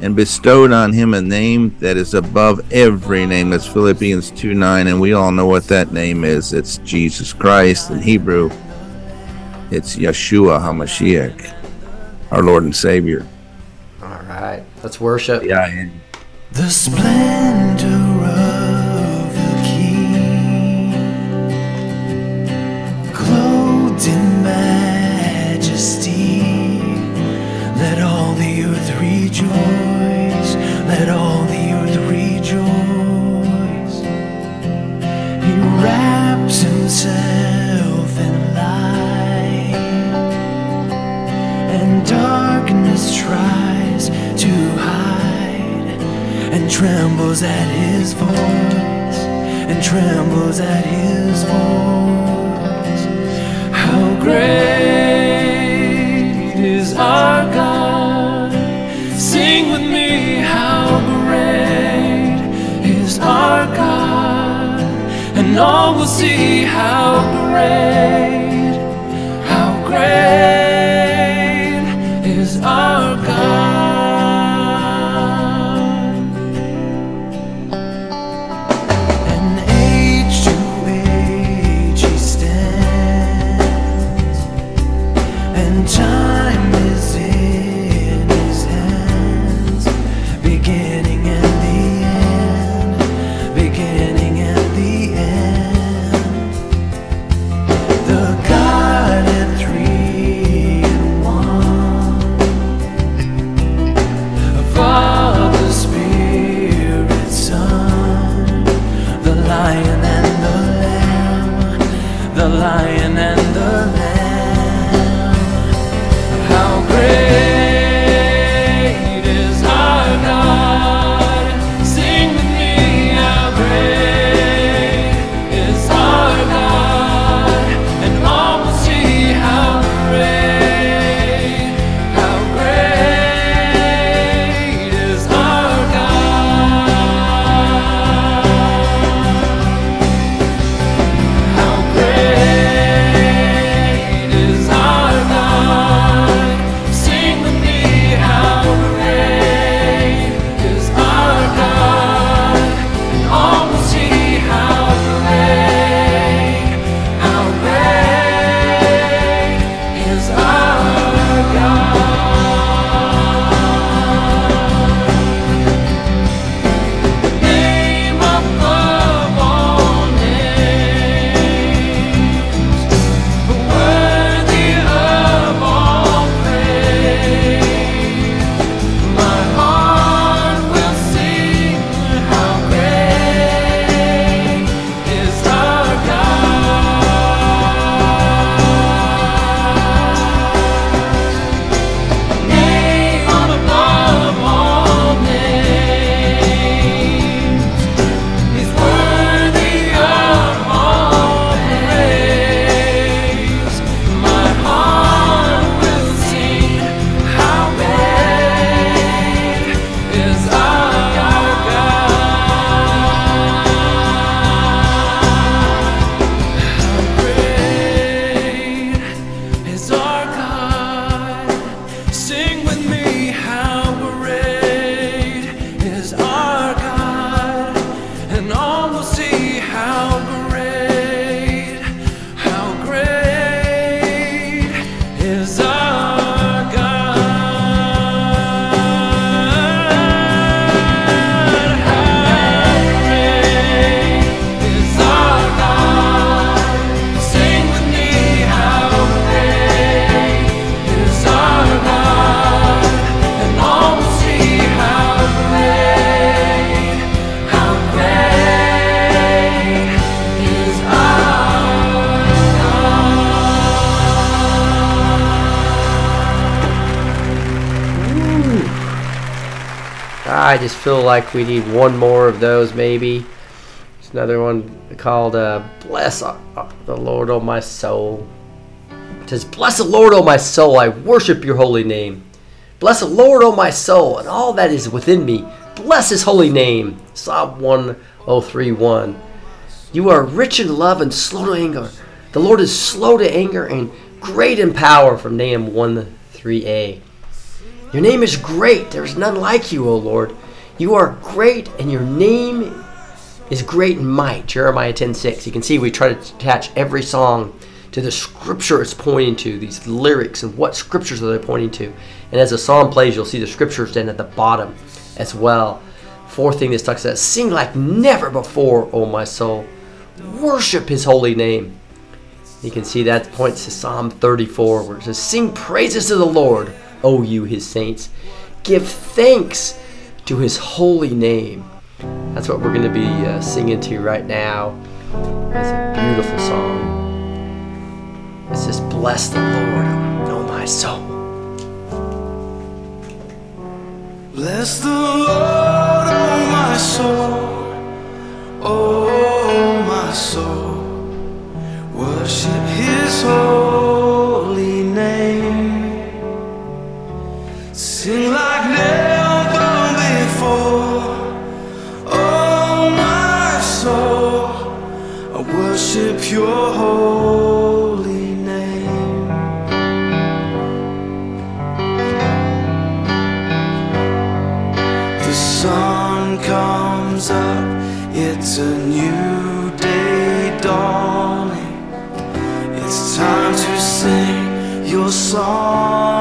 and bestowed on him a name that is above every name. That's Philippians 2 9. And we all know what that name is. It's Jesus Christ. In Hebrew, it's Yeshua HaMashiach, our Lord and Savior. All right, let's worship. Yeah. The splendor of the King, clothed in majesty. Let all the earth rejoice. Let all the earth rejoice. He wraps himself in light, and darkness tries to hide trembles at his voice, and trembles at his voice. How great is our God? Sing with me, how great is our God? And all will see how great, I just feel like we need one more of those, maybe. There's another one called uh, "Bless the Lord, O my soul." It says, "Bless the Lord, O my soul. I worship Your holy name. Bless the Lord, O my soul, and all that is within me. Bless His holy name." Psalm 1031. You are rich in love and slow to anger. The Lord is slow to anger and great in power. From Nahum 1 3a. Your name is great. There is none like you, O Lord. You are great, and your name is great in might. Jeremiah 10:6. You can see we try to attach every song to the scripture it's pointing to, these lyrics, and what scriptures are they pointing to. And as the song plays, you'll see the scriptures then at the bottom as well. Fourth thing this talks about sing like never before, O my soul. Worship his holy name. You can see that points to Psalm 34, where it says, Sing praises to the Lord, O you his saints. Give thanks to his holy name. That's what we're going to be uh, singing to right now. It's a beautiful song. It says, Bless the Lord, O my soul. Bless the Lord, oh my soul, oh my soul. Worship His holy Like never before, oh my soul. I worship Your holy name. The sun comes up, it's a new day dawning. It's time to sing your song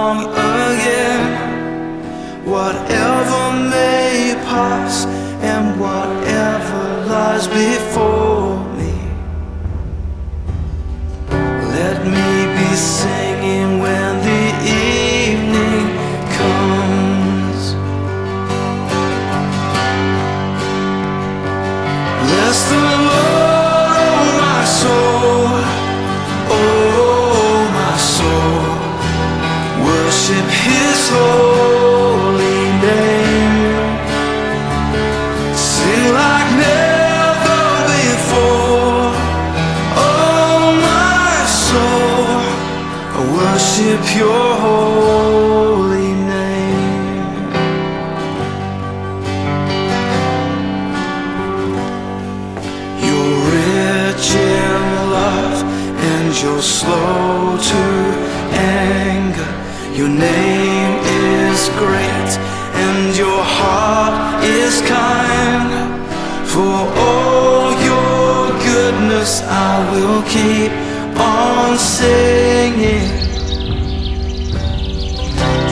on singing.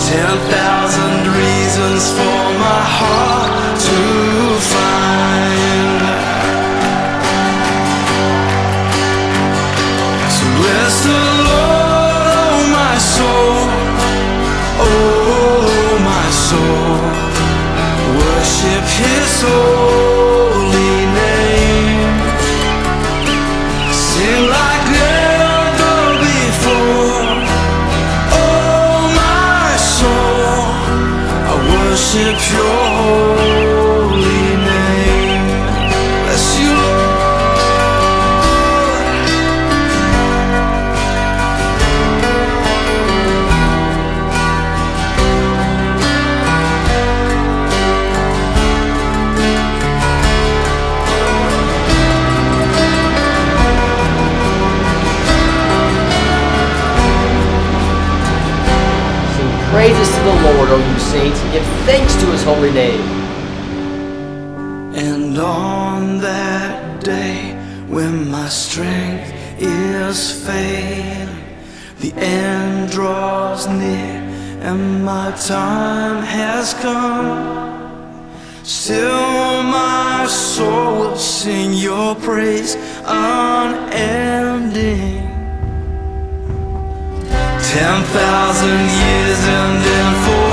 Ten thousand reasons for my heart to find. So bless the Lord, oh my soul, oh, oh, oh my soul. Worship His holy saints, and give thanks to his holy name. And on that day when my strength is failing, the end draws near and my time has come. Still, my soul will sing your praise unending. Ten thousand years and then forevermore.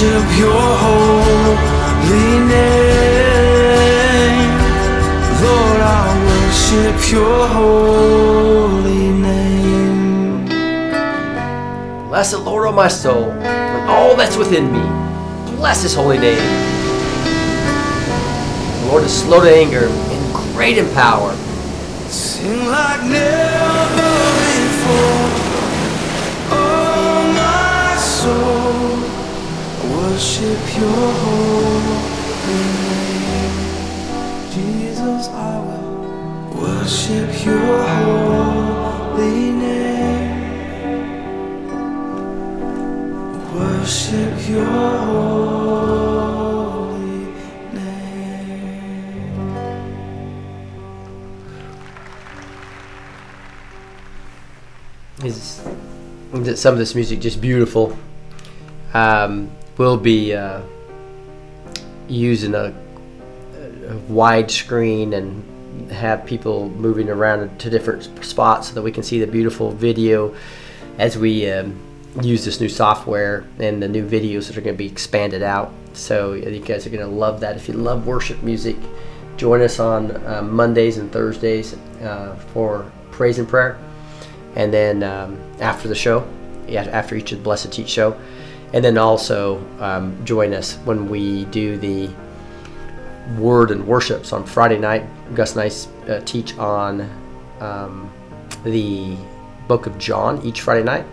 worship your holy name. Lord, I worship your holy name. Bless the Lord, O my soul, and all that's within me. Bless his holy name. The Lord is slow to anger and great in power. Your holy name. Jesus, I will worship your holy name. Worship your holy name. Is some of this music just beautiful? Um, we'll be uh, using a, a wide screen and have people moving around to different spots so that we can see the beautiful video as we um, use this new software and the new videos that are going to be expanded out. So you guys are going to love that. If you love worship music, join us on uh, Mondays and Thursdays uh, for praise and prayer and then um, after the show, after each of the Blessed Teach show, and then also um, join us when we do the Word and Worships on Friday night. Gus and I uh, teach on um, the Book of John each Friday night,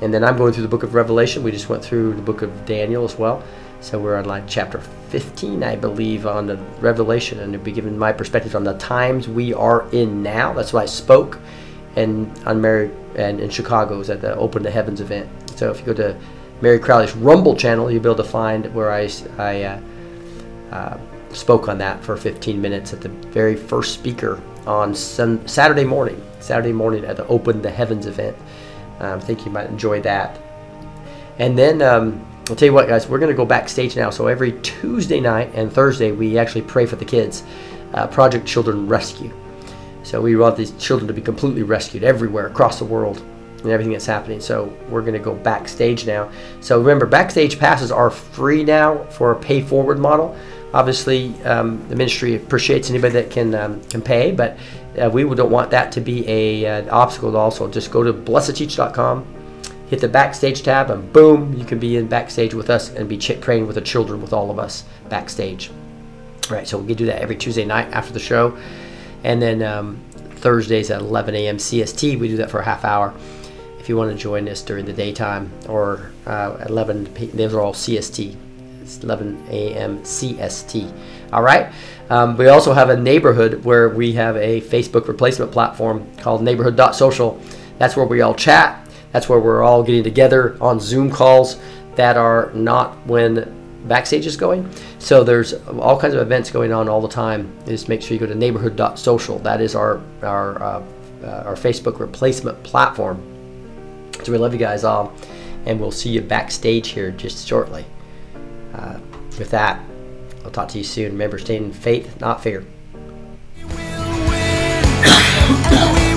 and then I'm going through the Book of Revelation. We just went through the Book of Daniel as well, so we're on like chapter 15, I believe, on the Revelation, and it'll be giving my perspective on the times we are in now. That's why I spoke and on Meri and in Chicago is at the Open the Heavens event. So if you go to Meri Crouley's Rumble channel, you'll be able to find where I, I uh, uh, spoke on that for 15 minutes at the very first speaker on sun, Saturday morning. Saturday morning at the Open the Heavens event. Um, I think you might enjoy that. And then um, I'll tell you what, guys, we're going to go backstage now. So every Tuesday night and Thursday, we actually pray for the kids. Uh, Project Children Rescue. So we want these children to be completely rescued everywhere across the world and everything that's happening. So we're going to go backstage now. So remember, backstage passes are free now for a pay forward model. Obviously, um, the ministry appreciates anybody that can um, can pay, but uh, we don't want that to be a uh, obstacle. Also, just go to blessed2teach.com, hit the backstage tab, and boom, you can be in backstage with us and be ch- praying with the children with all of us backstage. All right, so we can do that every Tuesday night after the show. And then um, Thursdays at 11 a.m. CST, we do that for a half hour. If you want to join us during the daytime or uh, 11, p- those are all CST. It's 11 a.m. CST. All right. Um, we also have a neighborhood where we have a Facebook replacement platform called neighborhood.social. That's where we all chat. That's where we're all getting together on Zoom calls that are not when backstage is going. So there's all kinds of events going on all the time. Just make sure you go to neighborhood.social. That is our our uh, uh, our Facebook replacement platform. So we love you guys all, and we'll see you backstage here just shortly. Uh, with that, I'll talk to you soon. Remember, stay in faith, not fear.